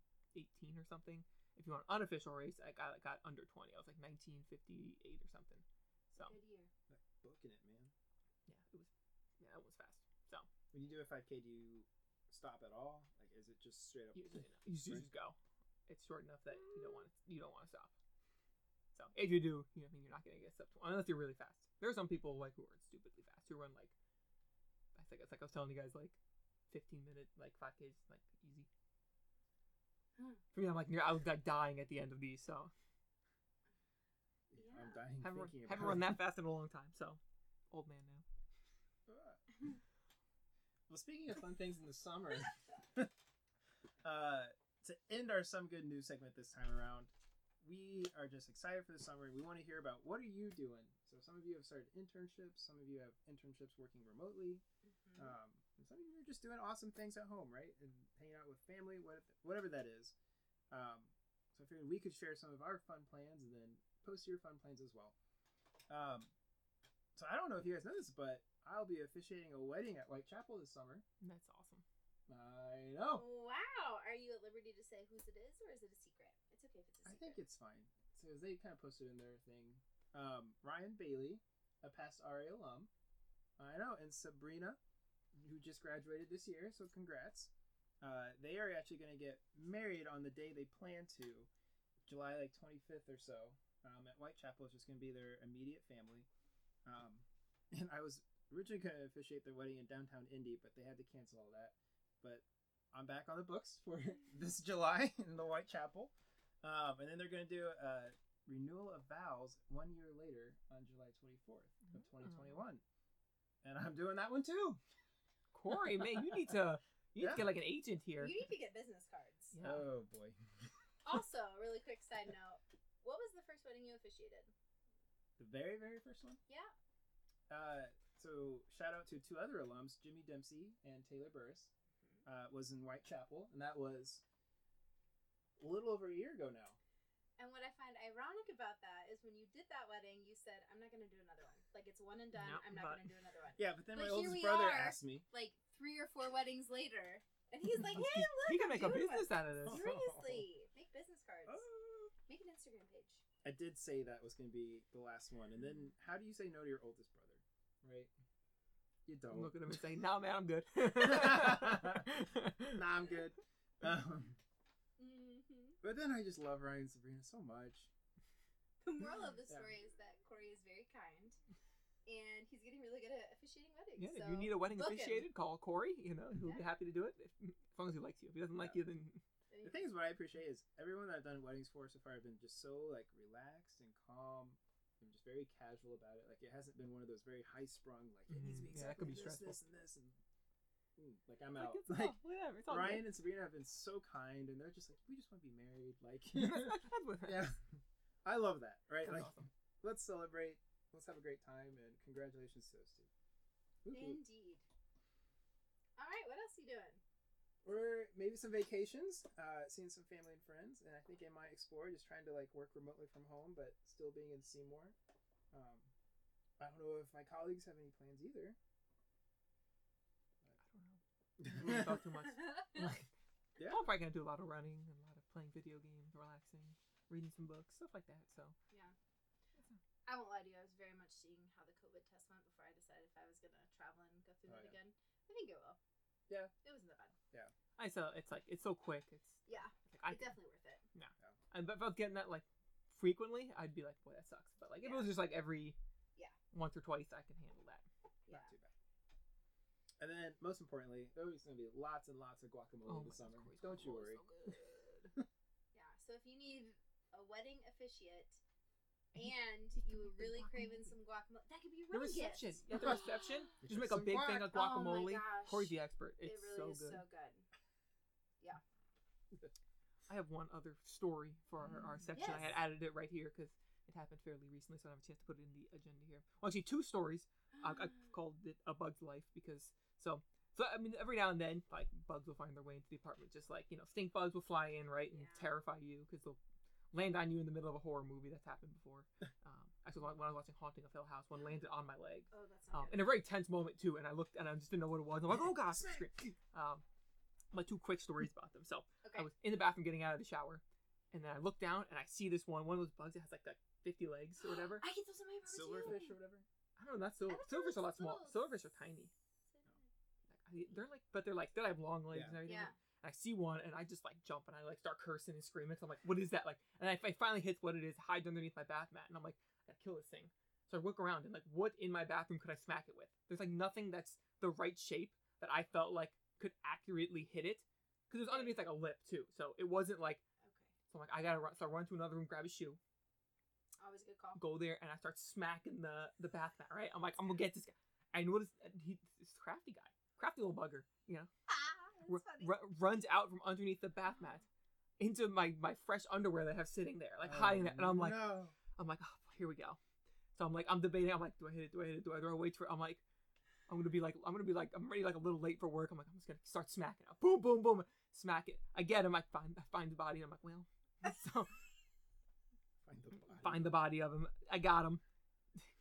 or something. If you want an unofficial race, I got got under 20. I was like 1958 or something. So Good year. booking it, man. yeah, it was yeah, it was fast. So When you do a 5K, do you stop at all? Like, is it just straight up? usually no. you just, just go. It's short enough that you don't want to, you don't want to stop. So if you do, you know, I mean, you're not gonna get up to unless you're really fast. There are some people like who are stupidly fast who run like I think it's like I was telling you guys like 15 minute like 5Ks like easy. Hmm. For me, I'm like near, I was like dying at the end of these, so Yeah. I'm dying haven't run, thinking haven't run that fast in a long time. So old man now. well, speaking of fun things in the summer, uh, to end our some good news segment this time around, we are just excited for the summer. We want to hear about what are you doing. So some of you have started internships. Some of you have internships working remotely. Mhm. Um, and some of you are just doing awesome things at home, right? And hanging out with family, what- whatever that is. Um, so I figured we could share some of our fun plans and then post your fun plans as well. Um, so I don't know if you guys know this, but I'll be officiating a wedding at Whitechapel this summer. That's awesome. I know. Wow. Are you at liberty to say whose it is, or is it a secret? Okay if it's a I secret. think it's fine. So they kind of posted in their thing. Um, Ryan Bailey, a past RA alum. I know, and Sabrina, who just graduated this year. So congrats. Uh, they are actually going to get married on the day they plan to, July like 25th or so. Um, at Whitechapel, it's just going to be their immediate family. Um, and I was originally going to officiate their wedding in downtown Indy, but they had to cancel all that. But I'm back on the books for this July in the Whitechapel. Um, and then they're going to do a renewal of vows one year later on July 24th of 2021. And I'm doing that one too. Corey, man, you need to you need Yeah. to get like an agent here. You need to get business cards. Yeah. Oh boy. Also, really quick side note: What was the first wedding you officiated? The very, very first one. Yeah. Uh, so shout out to two other alums, Jimmy Dempsey and Taylor Burris. Uh, was in Whitechapel, and that was a little over a year ago now. And what I find ironic about that is when you did that wedding, you said, "I'm not going to do another one. Like it's one and done. No, I'm not but- going to do another one." yeah, but then But my oldest brother are. asked me. Like three or four weddings later, and he's like, "Hey, look, he can I'm make a business one." out of this. Seriously, make business cards. "Oh." Make an Instagram page. I did say that was going to be the last one, and then how do you say no to your oldest brother? Right? You don't. Look at him and say, "No, man, I'm good." nah, I'm good. Um, but then I just love Ryan and Sabrina so much. The moral of the Yeah. story is that Corey is very kind, and he's getting really good at officiating weddings. Yeah, so if you need a wedding book him. officiated, call Corey. You know, he'll be happy to do it if, as long as he likes you. If he doesn't like you, then The thing is, what I appreciate is everyone that I've done weddings for so far have been just so like relaxed and calm. and just very casual about it. Like it hasn't been one of those very high sprung like it needs to be Mhm. Yeah, that could exactly be this, stressful. this, and this, and mm, like I'm like, out. it's Like all, whatever. It's all Ryan and Sabrina have been so kind, and they're just like, we just want to be married. Like, good. That's what yeah, I love that. Right? That's like, awesome. let's celebrate. Let's have a great time, and congratulations to those two. Woo-hoo. Indeed. All right, what else are you doing? Or maybe some vacations, uh, seeing some family and friends, and I think I might explore just trying to like work remotely from home, but still being in Seymour. Um, I don't know if my colleagues have any plans either. I don't know. Talk too much. Yeah. I'm probably gonna do a lot of running and a lot of playing video games, relaxing, reading some books, stuff like that. So Yeah. I won't lie to you. I was very much seeing how the COVID test went before I decided if I was gonna travel and go through Oh, that yeah. again. I think it will. Yeah. It wasn't that bad. Yeah. I so it's like it's so quick. It's Yeah. like I It's definitely worth it. yeah And but if I was getting that like frequently, I'd be like, boy, that sucks. But like if it was just like every Yeah. once or twice, I can handle that. Yeah. Not too bad. And then, most importantly, there's going to be lots and lots of guacamole Oh this summer. gosh, Don't you worry. so. Yeah. So if you need a wedding officiate and you were really craving some guacamole, that could be a The wedding reception, gift. yeah, the reception. Just make a big guac. thing of Oh my guacamole. gosh. Corey's the expert. it It's really so is good. so good. Yeah. I have one other story for our, our mm, section. I had added it right here because it happened fairly recently, so I don't have a chance to put it in the agenda here. Well, actually, two stories. I, I called it a bug's life because so so I mean every now and then like bugs will find their way into the apartment, just like you know stink bugs will fly in right and Yeah. terrify you because they'll land on you in the middle of a horror movie. That's happened before. um, actually, when I was watching Haunting of Hill House, one landed on my leg. Oh, that's Um, not in a very tense moment too, and I looked and I just didn't know what it was. I'm like, oh gosh! I Smack. screamed. Um, my two quick stories about them. So Okay. I was in the bathroom getting out of the shower, and then I look down and I see this one, one of those bugs that has like like 50 legs or whatever. I get those in my apartment Silverfish or whatever. I don't know, not silver. Silverfish are a lot those small. Silverfish are tiny. Like, I- they're like, but they're like they have long legs Yeah. and everything. Yeah. And I see one and I just like jump and I like start cursing and screaming. So I'm like, what is that like? And I, I finally hit what it is, hides underneath my bath mat, and I'm like, I gotta kill this thing. So I look around and like, what in my bathroom could I smack it with? There's like nothing that's the right shape that I felt like could accurately hit it because it was underneath like a lip too. So it wasn't like Okay. so I'm like I gotta run. So I run to another room, grab a shoe, Always a good call. go there, and I start smacking the the bath mat. Right? I'm like I'm gonna get this guy. I notice he this crafty guy, crafty little bugger. You know, Ah, r- r- runs out from underneath the bath mat into my my fresh underwear that I have sitting there, like Oh, hiding it. And I'm like, no. I'm like, oh, here we go. So I'm like, I'm debating. I'm like, do I hit it? Do I hit it? Do I, do I wait for? it? I'm like, I'm gonna be like, I'm gonna be like, I'm ready like a little late for work. I'm like, I'm just gonna start smacking it. Boom, boom, boom, smack it. I get him. I find, I find the body. And I'm like, well, so find the body. find the body of him. I got him.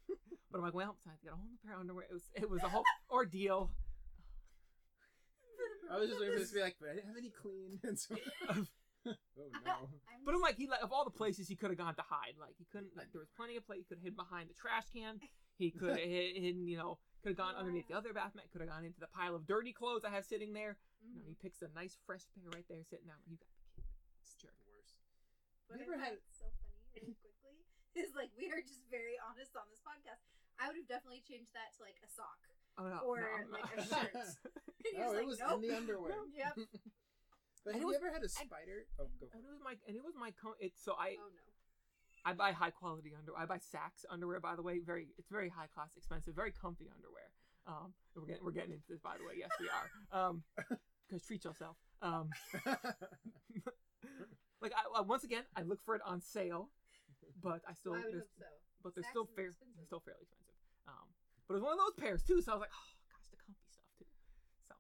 but I'm like, well, so I had to get a whole new pair of underwear. It was, it was a whole ordeal. I was just waiting for this to be like, but I didn't have any clean. And so, oh no. I'm But I'm like, he like of all the places he could have gone to hide, like he couldn't. Like there was plenty of place he could have hid behind the trash can. He could have hidden, you know, could have gone underneath the other bath mat. Could have gone into the pile of dirty clothes I have sitting there. You know, he mm-hmm. picks a nice fresh pair right there sitting out. You got to be kidding me. It's Jerk. worse. worst. What You I ever find had- so funny really quickly is like we are just very honest on this podcast. I would have definitely changed that to like a sock. Oh no, Or, no, like, not. a shirt. And Oh, just it like, was nope. in the underwear. Yep. But And have it you was- ever had a spider? Oh, go for and it. it was my and it was my co- it's so I Oh no. I buy high quality underwear. I buy Saxx underwear, by the way. Very, it's very high class, expensive, very comfy underwear. Um, we're getting we're getting into this, by the way. Yes, we are. Um, because treat yourself. Um, like I, I- once again, I look for it on sale, but I still, Well, I would there's- hope so. but they're Saxx still fair, expensive. they're still fairly expensive. Um, but it was one of those pairs too. So I was like, oh gosh, the comfy stuff too. So,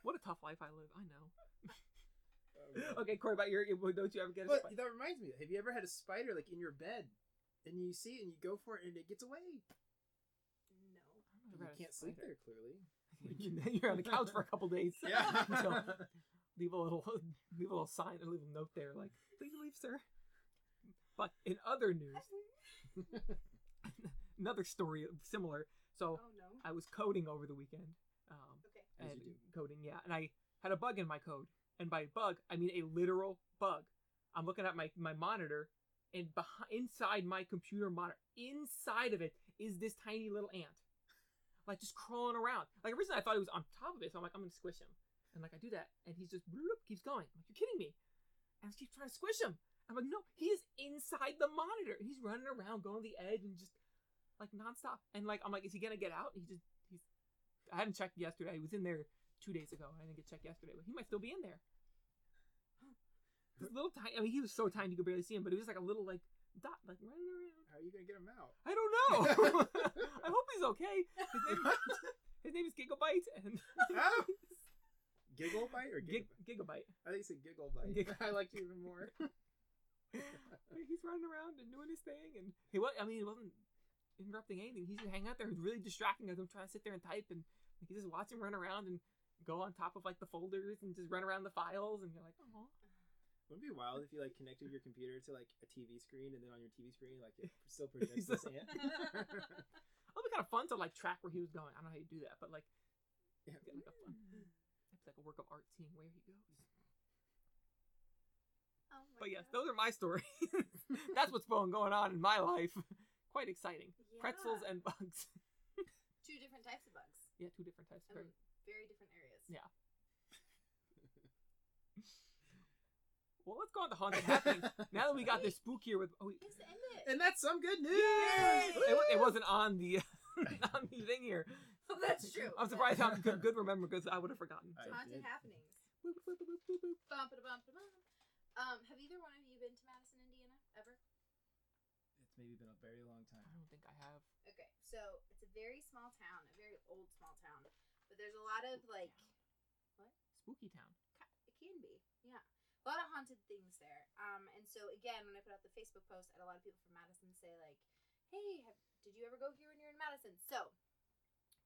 what a tough life I live. I know. okay, Corey, about your, don't you ever get a But spider? that reminds me. Have you ever had a spider like in your bed, and you see it and you go for it and it gets away? No. You can't sleep there clearly. You're on the couch for a couple days. Yeah. Until- leave a little leave a little sign and leave a note there like please leave sir but in other news another story similar so Oh no. i was coding over the weekend um Okay. As and you do. coding yeah and i had a bug in my code and by bug i mean a literal bug i'm looking at my my monitor and behind inside my computer monitor inside of it is this tiny little ant like just crawling around like originally i thought it was on top of it so i'm like i'm gonna squish him and like I do that, and he's just bloop, keeps going. I'm like, you're kidding me. And I just keep trying to squish him. I'm like, no, he is inside the monitor. And he's running around, going to the edge, and just like nonstop. And like, I'm like, is he gonna get out? He just, he's. I haven't checked yesterday. He was in there two days ago. I didn't get checked yesterday, but he might still be in there. This little tiny. I mean, he was so tiny you could barely see him, but he was like a little like dot, like running around. How are you gonna get him out? I don't know. I hope he's okay. His name, his name is Gigabyte, and Oh! Giggle or Gig, giggle Gigabyte. I think you said giggle bite. I liked you even more. he's running around and doing his thing, and he was. I mean, he wasn't interrupting anything. He's just hanging out there. He's really distracting as I'm trying to sit there and type, and like, you just watch him run around and go on top of like the folders and just run around the files, and you're like, oh. Wouldn't it be wild if you like connected your computer to like a TV screen and then on your TV screen like it still projects He's this ant? It'd be kind of fun to like track where he was going. I don't know how you do that, but like, Yeah. get like a fun. It's like a work of art seeing where he goes. Oh But yes, God. those are my stories. That's what's been going on in my life. Quite exciting. Pretzels and bugs. two different types of bugs. Yeah, two different types. And Very- very different areas. Yeah. Well, let's go on to haunted happenings. Now that we got this spook here with, oh, wait, Yes, and that's some good news. Yay! it, it wasn't on the on the thing here. Oh, that's true. I'm surprised how good, good remember because I would have forgotten. I So. Haunted did. happenings. Boop, boop, boop. Um, have either one of you been to Madison, Indiana, ever? It's maybe been a very long time. I don't think I have. Okay, so it's a very small town, a very old small town, but there's a lot of like, what? Spooky town. It can be, yeah. A lot of haunted things there. Um, and so again, when I put out the Facebook post, I had a lot of people from Madison say like, "Hey, have, did you ever go here when you're in Madison?" So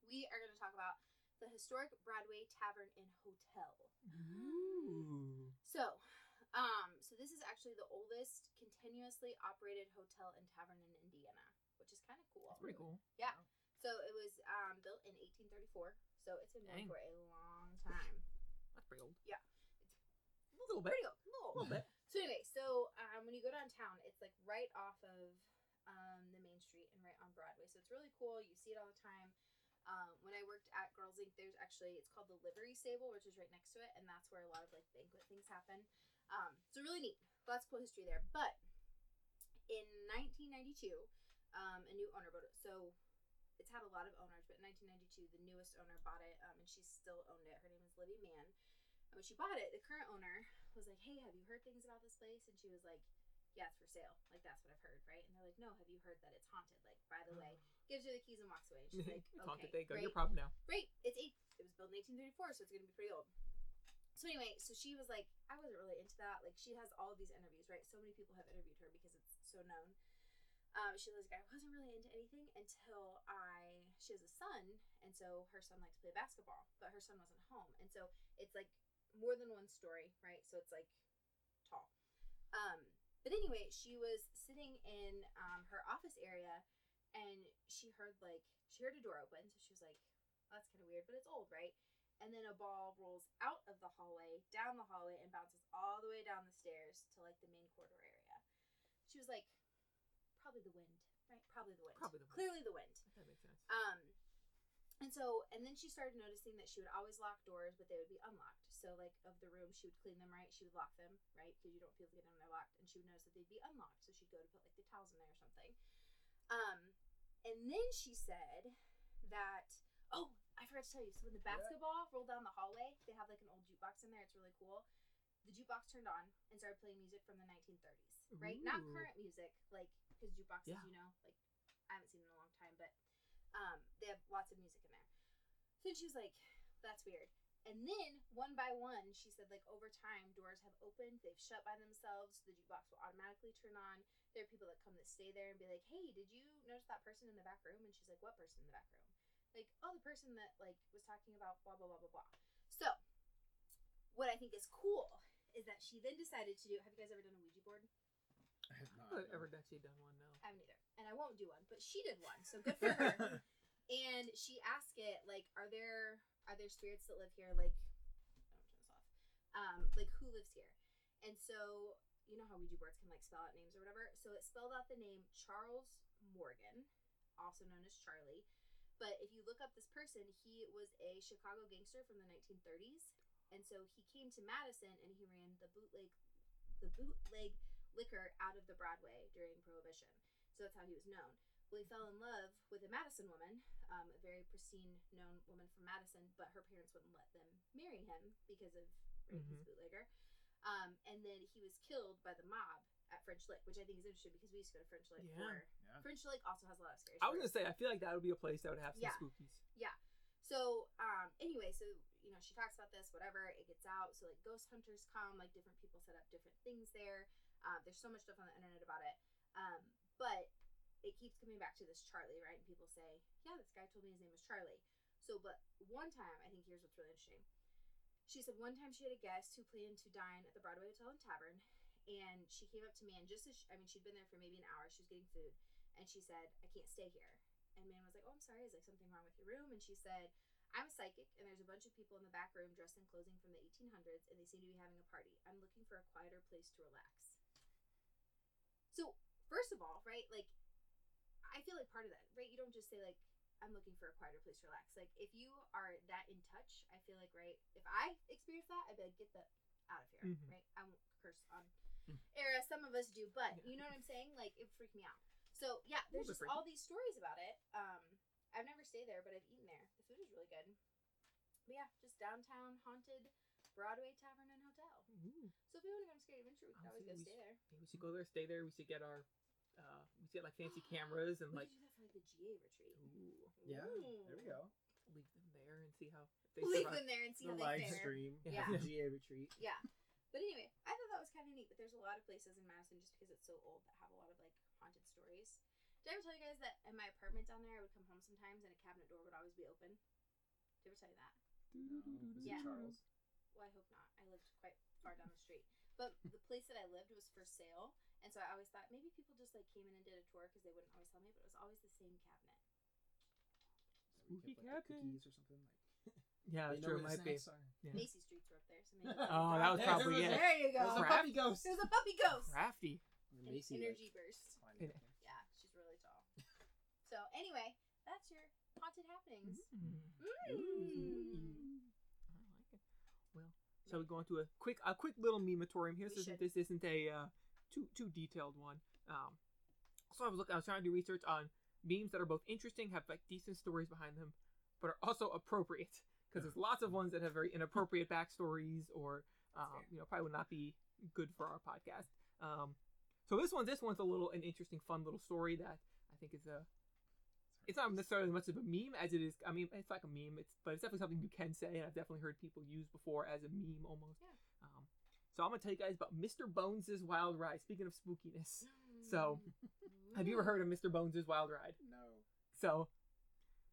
we are going to talk about the historic Broadway Tavern and Hotel. Ooh. So, um, so this is actually the oldest continuously operated hotel and tavern in Indiana, which is kind of cool. That's pretty cool. Yeah. So it was um, built in 1834. So it's been Dang. for a long time. That's pretty old. Yeah. It's a little bit. Pretty old. A little, little bit. So anyway, so um, when you go downtown, it's like right off of um, the main street and right on Broadway. So it's really cool. You see it all the time. Um, when I worked at Girls Inc., there's actually it's called the Livery Stable, which is right next to it, and that's where a lot of like banquet things happen. Um, so really neat. Lots of cool history there. But in 1992, um, a new owner bought it. So it's had a lot of owners, but in 1992, the newest owner bought it, um, and she still owned it. Her name is Libby Mann. And when she bought it, the current owner was like, "Hey, have you heard things about this place?" And she was like, "Yeah, it's for sale. Like that's what I've heard, right?" And they're like, "No, have you heard that it's haunted? Like, by the way." Gives her the keys and walks away. And she's like, haunted. "Okay, There you go. great." You're proud now. Great. It's eight. It was built in 1834, so it's gonna be pretty old. So anyway, so she was like, I wasn't really into that. Like she has all of these interviews, right? So many people have interviewed her because it's so known. Um, she was like, I wasn't really into anything until I. She has a son, and so her son likes to play basketball, but her son wasn't home, and so it's like more than one story, right? So it's like tall. Um, but anyway, she was sitting in um, her office area, and she heard like she heard a door open, so she was like, "That's kind of weird, but it's old, right?" And then a ball rolls out of the hallway, down the hallway, and bounces all the way down the stairs to like the main corridor area. She was like, "Probably the wind, right? Probably the wind. Probably the wind. Clearly the wind." That makes sense. Um, and so, and then she started noticing that she would always lock doors, but they would be unlocked. So, like, of the rooms, she would clean them right. She would lock them right because you don't feel get them they're locked. And she would notice that they'd be unlocked. So she'd go to put like the towels in there or something. Um, and then she said that oh, I forgot to tell you. So when the basketball rolled down the hallway, they have like an old jukebox in there. It's really cool. The jukebox turned on and started playing music from the 1930s, right? Not current music, like because jukeboxes, Yeah. you know, like I haven't seen them in a long time, but um, they have lots of music in there. So she was like, "That's weird." And then one by one, she said, like over time, doors have opened they've shut by themselves. The jukebox will automatically turn on. There are people that come that stay there and be like, "Hey, did you notice that person in the back room?" And she's like, "What person in the back room?" Like, "Oh, the person that like was talking about blah blah blah blah blah." So, what I think is cool is that she then decided to do. Have you guys ever done a Ouija board? I have not. I've ever actually done one. No. I haven't either, and I won't do one. But she did one, so good for her. and she asked it like, "Are there are there spirits that live here?" Like, I don't turn this off. Um, like who lives here? And so you know how Ouija boards can like spell out names or whatever. So it spelled out the name Charles Morgan, also known as Charlie. But if you look up this person, he was a Chicago gangster from the 1930s, and so he came to Madison and he ran the bootleg, the bootleg liquor out of the Broadway during Prohibition. So that's how he was known. Well, he fell in love with a Madison woman, um, a very pristine, known woman from Madison, but her parents wouldn't let them marry him because of Mhm. his bootlegger. Um, and then he was killed by the mob at French Lick, which I think is interesting because we used to go to French Lick Yeah. for. Yeah. French Lick also has a lot of scary I was gonna say, I feel like that would be a place that would have some Yeah. spookies. Yeah. So, um, anyway, so you know, she talks about this, whatever. It gets out, so like ghost hunters come, like different people set up different things there. Um, there's so much stuff on the internet about it, um, but it keeps coming back to this Charlie, right? And people say, "Yeah, this guy told me his name was Charlie." So, but one time, I think here's what's really interesting. She said one time she had a guest who planned to dine at the Broadway Hotel and Tavern, and she came up to me and just as she, I mean, she'd been there for maybe an hour. She was getting food, and she said, "I can't stay here." And Mann was like, "Oh, I'm sorry. Is like something wrong with your room?" And she said, I'm a psychic, and there's a bunch of people in the back room dressed in clothing from the 1800s, and they seem to be having a party. I'm looking for a quieter place to relax. So, first of all, right, like, I feel like part of that, right? You don't just say, like, I'm looking for a quieter place to relax. Like, if you are that in touch, I feel like, right, if I experience that, I'd be like, get the out of here, Mhm. right? I won't curse on. Era. Some of us do, but Yeah. you know what I'm saying? Like, it freaked me out. So, yeah, there's just freaky. all these stories about it. Um, I've never stayed there, but I've eaten there. The food is really good. But yeah, just downtown haunted Broadway Tavern and Hotel. Ooh. So if we want to go on Scary Adventure, we could I'll always say go we stay there. Maybe we should go there, stay there. We should get our, uh, we should get like fancy cameras and we like, could do that for like the GA retreat. ooh, Yeah. Ooh. There we go. leave them there and see how they Leave survive. them there and see The how live they fare. stream. Yeah. the GA retreat. Yeah. But anyway, I thought that was kind of neat. But there's a lot of places in Madison just because it's so old that have a lot of like haunted stories. Did I ever tell you guys that in my apartment down there, I would come home sometimes and a cabinet door would always be open? Did I ever tell you that? No, was Yeah. it Charles? Well, I hope not. I lived quite far down the street. But the place that I lived was for sale, and so I always thought maybe people just like came in and did a tour because they wouldn't always tell me, but it was always the same cabinet. So kept, like, cabinet. cookies or something like. Yeah, they that's true. It might be. Yeah. Macy Streets were up there, so maybe. Oh, that was There probably was it. There you There's a go. Crap. puppy ghost. There's a puppy ghost. Crafty. Or An Macy, like, energy burst. Yeah. up there. Yeah, she's really tall. So anyway, that's your haunted happenings. Mm. Mm. I like it. Well, shall we go into a quick a quick little mematorium here? We This isn't, this isn't a uh, too too detailed one. Um, so I was looking, I was trying to do research on memes that are both interesting, have like decent stories behind them, but are also appropriate because there's lots of ones that have very inappropriate backstories or um, you know probably would not be good for our podcast. Um, so this one, this one's a little an interesting, fun little story that I think is a it's not necessarily as much of a meme as it is. I mean, it's like a meme. It's but it's definitely something you can say, and I've definitely heard people use before as a meme almost. Yeah. Um, so I'm gonna tell you guys about Mr. Bones's Wild Ride. Speaking of spookiness, So, have you ever heard of Mr. Bones's Wild Ride? No. So,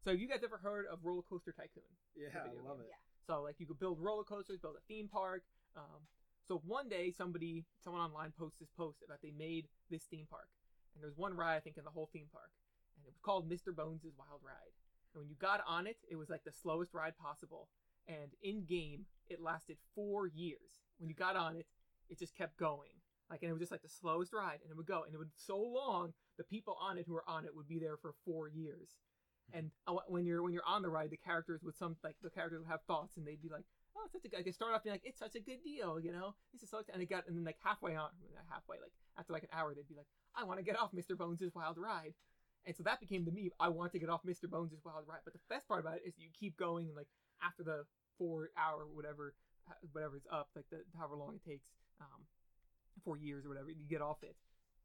so have you guys ever heard of Roller Coaster Tycoon? Yeah, I love game. it. Yeah. So like you could build roller coasters, build a theme park. Um, so one day somebody, someone online posts this post about they made this theme park, and there was one ride I think in the whole theme park, and it was called Mr. Bones' Wild Ride. And when you got on it, it was like the slowest ride possible, and in game it lasted four years. When you got on it, it just kept going. Like and it was just like the slowest ride, and it would go, and it would so long. The people on it who were on it would be there for four years. And uh, when you're when you're on the ride, the characters would some like the characters would have thoughts, and they'd be like, "Oh, it's such a good." They start off being like, "It's such a good deal," you know. This is so, and they got and then like halfway on, halfway, like after like an hour, they'd be like, "I want to get off Mr. Bones' Wild Ride," and so that became the meme. I want to get off Mr. Bones' Wild Ride. But the best part about it is you keep going, and like after the four hour whatever whatever is up, like the however long it takes, um, four years or whatever, you get off it,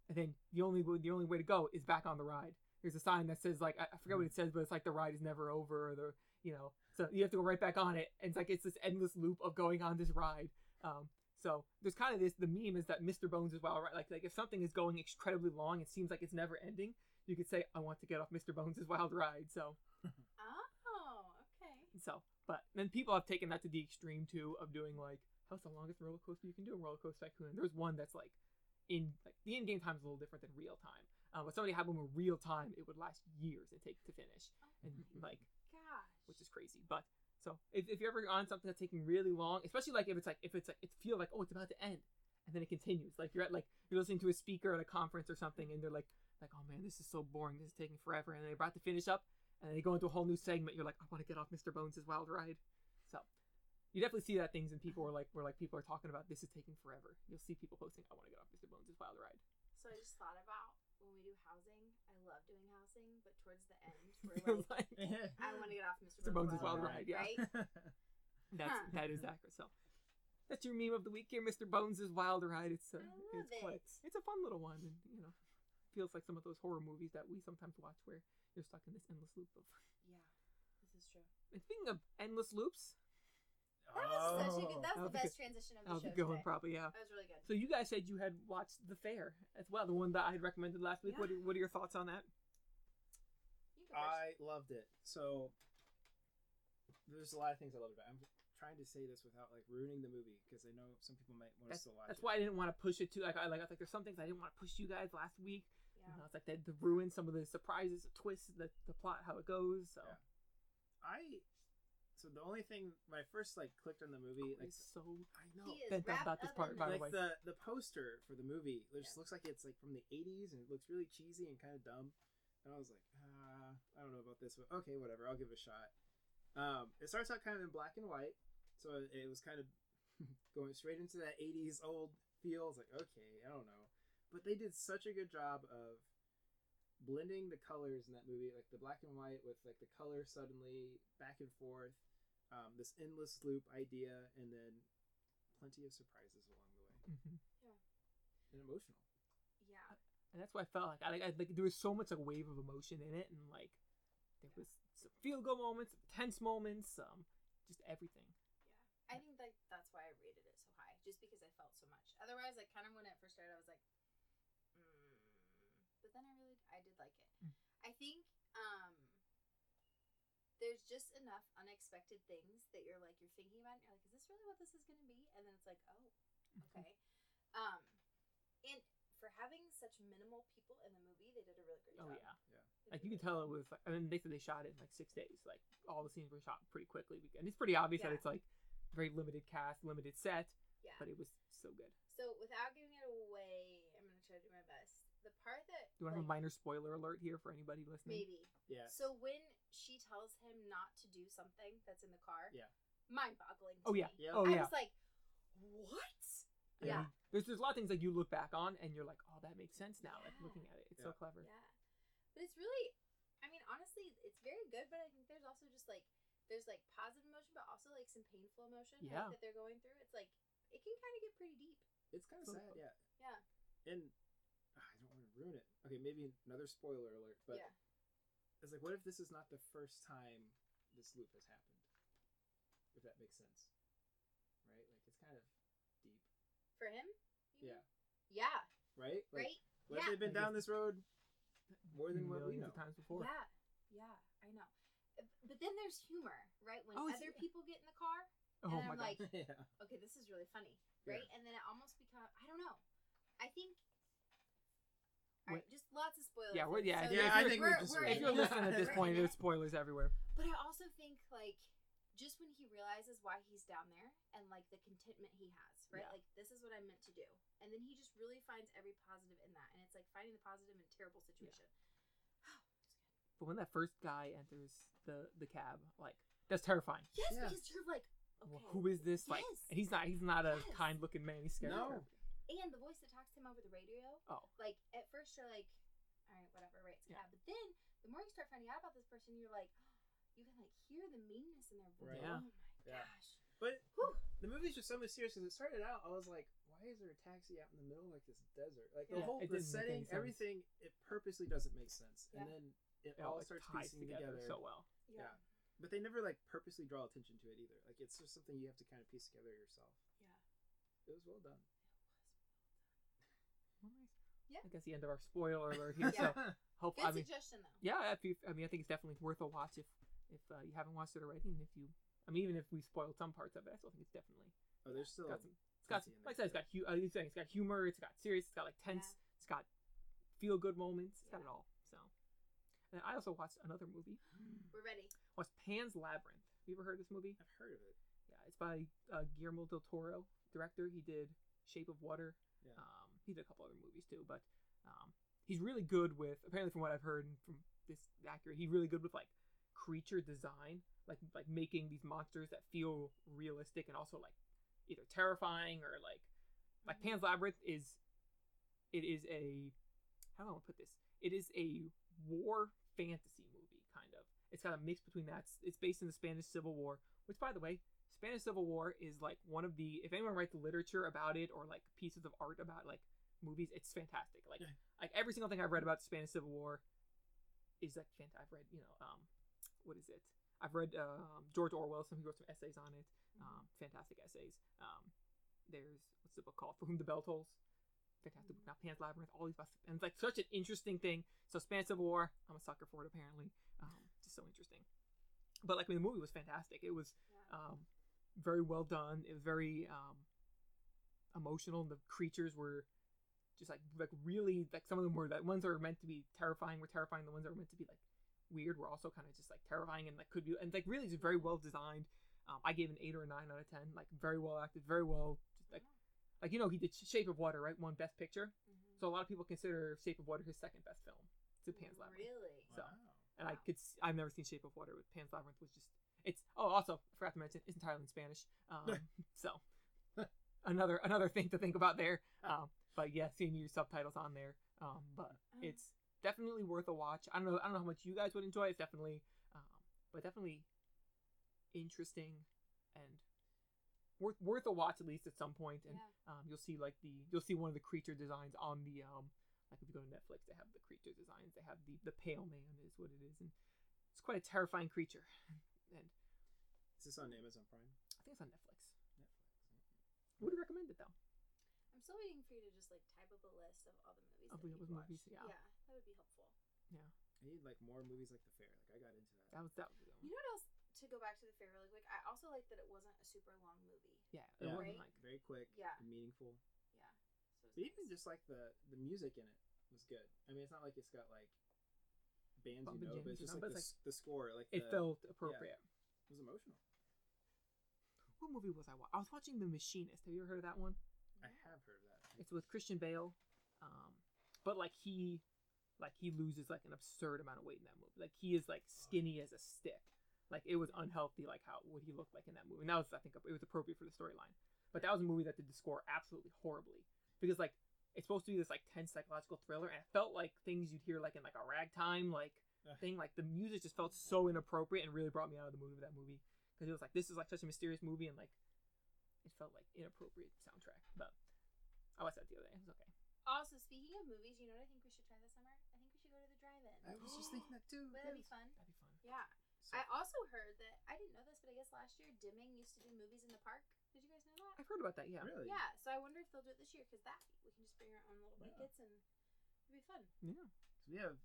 and then the only the only way to go is back on the ride. There's a sign that says like I, I forget what it says, but it's like the ride is never over, or the you know, so you have to go right back on it, and it's like it's this endless loop of going on this ride. Um, So there's kind of this. The meme is that Mr. Bones is wild ride. Like like if something is going incredibly long, it seems like it's never ending. You could say, I want to get off Mr. Bones' wild ride. So Oh, okay. so, but then people have taken that to the extreme too of doing like, how's the longest roller coaster you can do in Roller Coaster Tycoon? There's one that's like, in like the in-game time is a little different than real time. Um, but somebody had one with real time, it would last years and take to finish, and like, Gosh. which is crazy. But so if, if you're ever on something that's taking really long, especially like if it's like if it's like it feel like oh it's about to end, and then it continues. Like you're at like you're listening to a speaker at a conference or something, and they're like like oh man this is so boring, this is taking forever, and they're about to finish up, and they go into a whole new segment. You're like I want to get off Mr. Bones' wild ride. So you definitely see that things and people are like where like people are talking about this is taking forever. You'll see people posting I want to get off Mr. Bones' wild ride. So I just thought about when we do housing. I love doing housing, but towards the end, we're like, like I want to get off Mr. Mr. Bones' Wild wild ride, yeah. Right? that's Huh. that is accurate. So that's your meme of the week here, Mr. Bones' wild ride. It's uh, I love it's quite it's a fun little one, and you know feels like some of those horror movies that we sometimes watch where you're stuck in this endless loop of. Yeah, this is true. And speaking of endless loops, That was such a good. That That was was the a best transition of the I'll show be going today. probably yeah. That was really good. So you guys said you had watched The Fare as well, the one that I had recommended last week. What are, what are your thoughts on that? You can first. I loved it. So there's a lot of things I loved about. it. I'm trying to say this without like ruining the movie because I know some people might want to That's, still watch that's it. why I didn't want to push it too. Like I like I was like there's some things I didn't want to push you guys last week. Yeah. You know, it's like they, they ruin some of the surprises, the twists, the, the plot, how it goes. So Yeah. I so the only thing when I first like clicked on the movie, like it's so I know. He is Bent down about this part, in by the like way. the the poster for the movie it just Yeah. looks like it's like from the 80s and it looks really cheesy and kind of dumb. And i was like ah, i don't know about this but okay whatever i'll give it a shot. Um, it starts out kind of in black and white so it, it was kind of going straight into that 80s old feel. I was like okay i don't know. But they did such a good job of blending the colors in that movie like the black and white with like the color suddenly back and forth um, this endless loop idea and then plenty of surprises along the way Mhm. and emotional. Yeah. and that's why I felt like I, I like there was so much like wave of emotion in it, and like there was some feel good moments, tense moments, um, just everything. Yeah. I think like that's why I rated it so high, just because I felt so much. Otherwise, like kind of when it first started, I was like, mm. but then I really I did like it. Mm. I think um there's just enough unexpected things that you're like you're thinking about. And you're like, is this really what this is going to be? And then it's like, oh, okay. um, and for having such minimal people in the movie, they did a really great job. Oh yeah, Yeah. They like you a could tell it was. Like, I mean, they said they shot it in like six days. Like all the scenes were shot pretty quickly, and it's pretty obvious that it's like very limited cast, limited set, Yeah. but it was so good. So without giving it away, I'm gonna try to do my best. The part that Do you want to have a minor spoiler alert here for anybody listening? maybe. Yeah. So when she tells him not to do something that's in the car, Yeah. mind-boggling. Oh yeah. me. Yeah. Oh I yeah. was like, what? Yeah. Yeah, There's there's a lot of things like you look back on and you're like, oh, that makes sense now. Like looking at it, it's so clever. yeah. But it's really, I mean, honestly, it's very good. But I think there's also just like there's like positive emotion, but also like some painful emotion like, Yeah. that they're going through. It's like it can kind of get pretty deep. It's kind of So- sad, yeah. Yeah. And ah, I don't want to ruin it. Okay, maybe another spoiler alert, but yeah. It's like, what if this is not the first time this loop has happened? If that makes sense, right? Like it's kind of deep, For him. Yeah. mean? Yeah. right? Like, Right. What if Yeah. they've been down this road more than what we Millions know? of times before. Yeah, yeah, I know. But then there's humor, right? When Oh, other people get in the car, Oh and my I'm god. like, yeah. okay, this is really funny, Yeah. right? And then it almost becomes, I don't know. I think. All right, just lots of spoilers. Yeah, we're- yeah, So yeah, I think we we're- just we're if you're listening at this point, there's spoilers everywhere. But I also think like just when he realizes why he's down there and like the contentment he has, right? Yeah. Like this is what I'm meant to do, and then he just really finds every positive in that, and it's like finding the positive in a terrible situation. But when that first guy enters the the cab, like that's terrifying. Yes, Yeah. because you're like, okay. Well, who is this? Like, Yes. and he's not he's not a Yes. kind looking man. He's scary. No. And the voice that talks to him over the radio, Oh, like at first you're like, all right, whatever, right? It's Yeah. cab. But then the more you start finding out about this person, you're like, you can like hear the meanness in their voice. Right. Yeah. Oh my Yeah. gosh. But Whew. the movie's just so mysterious because it started out, I was like, why is there a taxi out in the middle of like this desert? Like the whole the didn't make any setting, everything, it purposely doesn't make sense, Yeah. and then it it all like, starts ties piecing together, together. so well. Yeah. Yeah. But they never like purposely draw attention to it either. Like it's just something you have to kind of piece together yourself. Yeah. It was well done. Yeah. I guess the end of our spoiler alert here. Yeah. So hope Good I mean, suggestion though. yeah, if you, I mean, I think it's definitely worth a watch if if uh, you haven't watched it already, and if you, I mean, even if we spoiled some parts of it, I still think it's definitely Oh, there's still got some. It's got, plenty in like I said, it's got hu- uh, it's got humor, it's got serious, it's got like tense, it's got feel good moments, it's got it all. So, and I also watched another movie. We're ready. Watched Pan's Labyrinth. Have you ever heard of this movie? I've heard of it. Yeah, it's by uh, Guillermo del Toro, director. He did Shape of Water. Yeah. Um, he did a couple other movies too, but um, he's really good with. Apparently, from what I've heard and from this accurate, he's really good with like creature design, like like making these monsters that feel realistic and also like either terrifying or like like. Pan's Labyrinth is. It is a how do I want to put this? It is a war fantasy movie, kind of. It's got a mix between that. It's- It's based in the Spanish Civil War, which, by the way, Spanish Civil War is like one of the. If anyone writes literature about it or like pieces of art about like movies, it's fantastic. Like Yeah. like every single thing I've read about the Spanish Civil War is like fantastic. I've read you know um what is it? I've read um, George Orwell. Some he wrote some essays on it. Um, fantastic essays. Um, there's what's the book called? For Whom the Bell Tolls. Fantastic book. Now Pan's Labyrinth. All these and it's like such an interesting thing. So Spanish Civil War. I'm a sucker for it apparently. Um, just so interesting. But like I mean, the movie was fantastic. It was um, very well done. It was very um, emotional. The creatures were just like like really like some of them were the ones that were meant to be terrifying were terrifying. The ones that were meant to be like weird were also kind of just like terrifying and like could be and like really just very well designed. Um, I gave an eight or a nine out of ten. Like very well acted, very well just like like you know he did Shape of Water right, won Best Picture. Mhm. So a lot of people consider Shape of Water his second best film to Pan's Labyrinth. Really? So- wow. And I Wow. could I've never seen Shape of Water with Pan's Labyrinth was just it's oh also I forgot to mention it's entirely in Spanish. Um, so another another thing to think about there. Um, but yeah, seeing your subtitles on there. Um, but Oh. it's definitely worth a watch. I don't know I don't know how much you guys would enjoy. It's definitely um, but definitely interesting and worth worth a watch at least at some point. And Yeah. um, you'll see like the you'll see one of the creature designs on the um like if you go to Netflix they have the creature designs they have the the pale man is what it is and it's quite a terrifying creature and Is this on Amazon Prime? I think it's on Netflix. Netflix. Would recommend it though. I'm still waiting for you to just like type up a list of all the movies. Of that the you've other movies, watched. yeah. that would be helpful. Yeah. I need like more movies like The Fare. Like I got into that. That was that was the You know what else? To go back to the Fare really quick, I also like that it wasn't a super long movie. yeah. It Yeah. wasn't like Very quick. Yeah. And meaningful. Yeah. So But even just like the the music in it was good. I mean, it's not like it's got like bands Bump you and know, but jams it's and just all, like but the, it's s the score. Like it the, felt appropriate. it was emotional. What movie was I watching? I was watching The Machinist. Have you ever heard of that one? I have heard of that. It's with Christian Bale. Um, but like he, like he loses like an absurd amount of weight in that movie. Like he is like skinny as a stick. Like it was unhealthy. Like how what he looked like in that movie. And that was I think it was appropriate for the storyline. But that was a movie that did the score absolutely horribly because like it's supposed to be this like tense psychological thriller, and it felt like things you'd hear like in like a ragtime like thing. Like the music just felt so inappropriate and really brought me out of the movie of that movie because it was like this is like such a mysterious movie and like it felt like inappropriate soundtrack. But I watched that the other day. It was okay. Also, speaking of movies, you know what I think we should try this summer? I think we should go to the drive-in. I was just thinking that too. Would that be yes. fun? That'd be fun. Yeah. So- I also heard that I didn't know this, but I guess last year Deming used to do movies in the park. Did you guys know that? I've heard about that. Yeah. Really? Yeah. So I wonder if they'll do it this year because that we can just bring our own little Yeah. blankets and it'd be fun. Yeah. So we have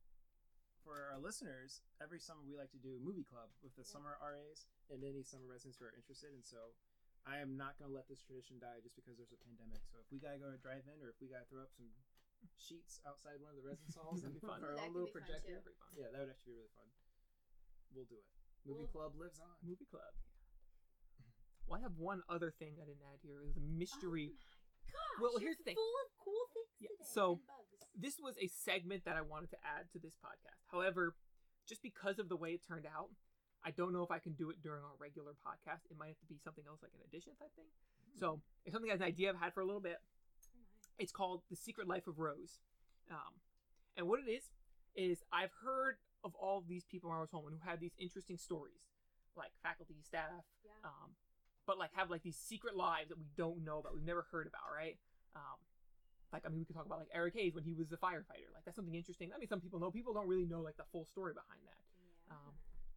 for our listeners every summer we like to do a movie club with the Yeah. summer RAs and any summer residents who are interested. And so I am not going to let this tradition die just because there's a pandemic. So if we gotta go to drive-in or if we gotta throw up some sheets outside one of the residence halls That'd be fun. for our That own could little be fun, projector, too. Pretty fun. yeah, that would actually be really fun. We'll do it. Movie We'll- club lives on. Movie club. Well, I have one other thing I didn't add here. It was a mystery. Oh my gosh, Well, here's the thing. Full of cool things Yeah, today. so- and bugs. This was a segment that I wanted to add to this podcast. However, just because of the way it turned out, I don't know if I can do it during our regular podcast. It might have to be something else, like an addition type thing. So it's something as an idea I've had for a little bit. It's called The Secret Life of Rose. Um, and what it is, is I've heard of all of these people in Rose-Hulman who have these interesting stories, like faculty, staff, Yeah. um, but like have like these secret lives that we don't know about, we've never heard about, right? Um, like I mean, we could talk about like Eric Hayes when he was a firefighter. Like that's something interesting. I mean, some people know. People don't really know like the full story behind that.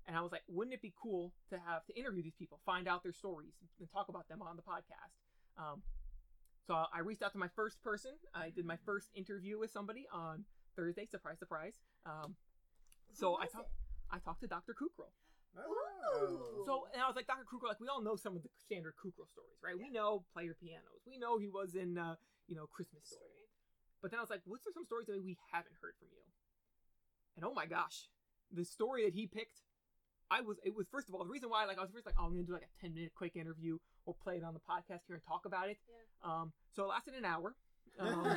Yeah. And I was like, wouldn't it be cool to have to interview these people, find out their stories, and talk about them on the podcast? Um, so I reached out to my first person. I did my first interview with somebody on Thursday. Surprise, surprise. Um, so I talked. I talked to Dr. Kukrow. Oh. So and I was like, Dr. Kukrow, like we all know some of the standard Kukrow stories, right? We know player pianos. We know he was in, uh, you know, Christmas story. Story. But then I was like, what's some stories that we haven't heard from you? And oh my gosh, the story that he picked, I was it was first of all the reason why like I was first like, oh, I'm gonna do like a 10 minute quick interview or play it on the podcast here and talk about it. Yeah. Um, so it lasted an hour. Um,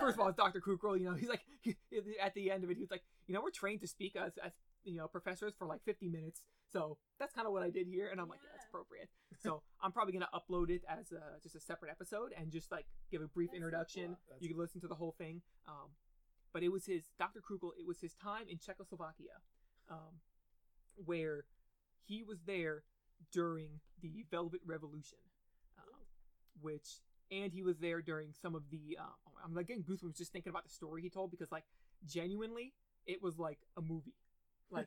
first of all, it's Dr. Kukrow. You know, he's like he, at the end of it, he was like, you know, we're trained to speak as, as you know professors for like 50 minutes. So that's kind of what I did here, and I'm like, yeah, that's appropriate. So I'm probably gonna upload it as a, just a separate episode and just like give a brief That's so introduction. cool. You can listen to the whole thing. Um, but it was his Dr. Krugel. It was his time in Czechoslovakia, um, where he was there during the Velvet Revolution, um, which and he was there during some of the. Um, I'm like getting goosebumps just thinking about the story he told because like genuinely it was like a movie, like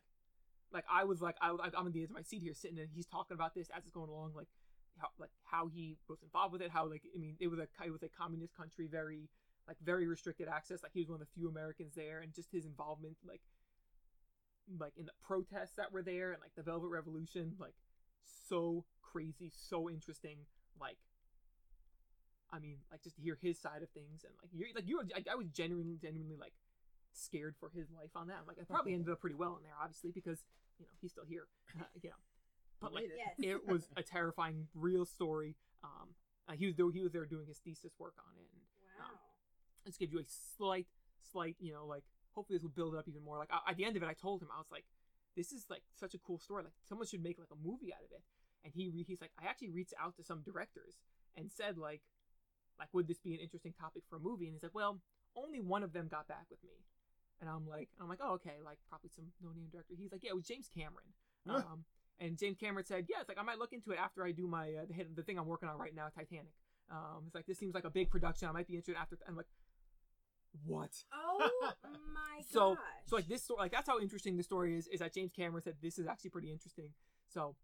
like I was like I, I'm on the edge of my seat here sitting and he's talking about this as it's going along like how like how he was involved with it how like I mean it was a it was a communist country very like very restricted access like he was one of the few Americans there and just his involvement like like in the protests that were there and like the Velvet Revolution like so crazy so interesting like I mean like just to hear his side of things and like you're like you were I, I was genuinely genuinely like scared for his life on that I'm like I probably ended up pretty well in there obviously because you know he's still here you know but like it. Yes. it was a terrifying real story um uh, he was there he was there doing his thesis work on it and Wow. let's give you a slight slight you know like hopefully this will build it up even more. Like I, at the end of it i told him i was like this is like such a cool story. Like someone should make like a movie out of it. And he re- he's like i actually reached out to some directors and said like like would this be an interesting topic for a movie? And he's like well only one of them got back with me. And i'm like i'm like oh okay like probably some no name director. He's like yeah it was james cameron. Huh. um and james cameron said yeah it's like i might look into it after i do my uh, the, the thing i'm working on right now titanic. Um, it's like this seems like a big production. I might be interested after. I'm like, what? Oh my So- gosh. So like this story, like that's how interesting the story is. Is that James Cameron said this is actually pretty interesting. So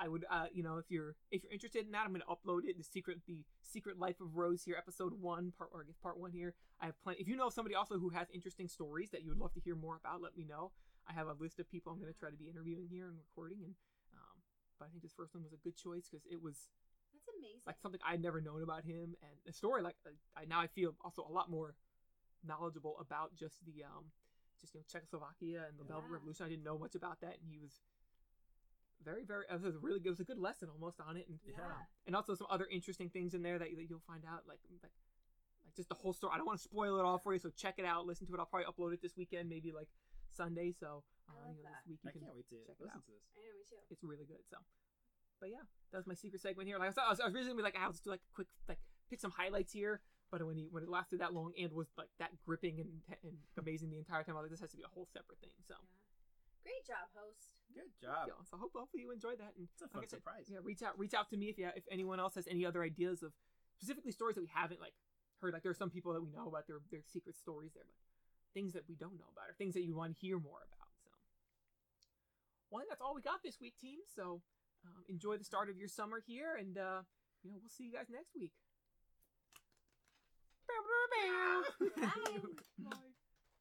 I would, uh, you know, if you're if you're interested in that, I'm gonna upload it. The secret, the secret life of Rose here, episode one, part or part one here. I have plenty. If you know somebody also who has interesting stories that you would love to hear more about, let me know. I have a list of people I'm gonna try to be interviewing here and recording, and um, but I think this first one was a good choice because it was That's amazing. like something I'd never known about him, and the story like uh, I now I feel also a lot more knowledgeable about just the um just you know Czechoslovakia and the Velvet Revolution. I didn't know much about that, and he was very very it was really it was a good lesson almost on it, and Yeah. and also some other interesting things in there that, that you'll find out like like like just the whole story. I don't want to spoil it all for you, so check it out, listen to it. I'll probably upload it this weekend, maybe like Sunday. So I uh, love you know, this week you I can can't wait to check it listen out. to this. I know me too. it's really good. So, but yeah, that was my secret segment here. Like I was, I was, I was originally gonna be like, I'll just do like a quick, like pick some highlights here. But when he when it lasted that long and was like that gripping and, and amazing the entire time, I was like, this has to be a whole separate thing. So, Yeah. Great job, host. Good job. yeah, so hope, hopefully you enjoyed that. And It's a like fun I said, surprise. yeah, reach out reach out to me if you if anyone else has any other ideas of specifically stories that we haven't like heard. Like there are some people that we know about their their secret stories there, but things that we don't know about or things that you want to hear more about. So, well, that's all we got this week, team. So um, enjoy the start of your summer here, and uh, you know we'll see you guys next week. Bye. Bye.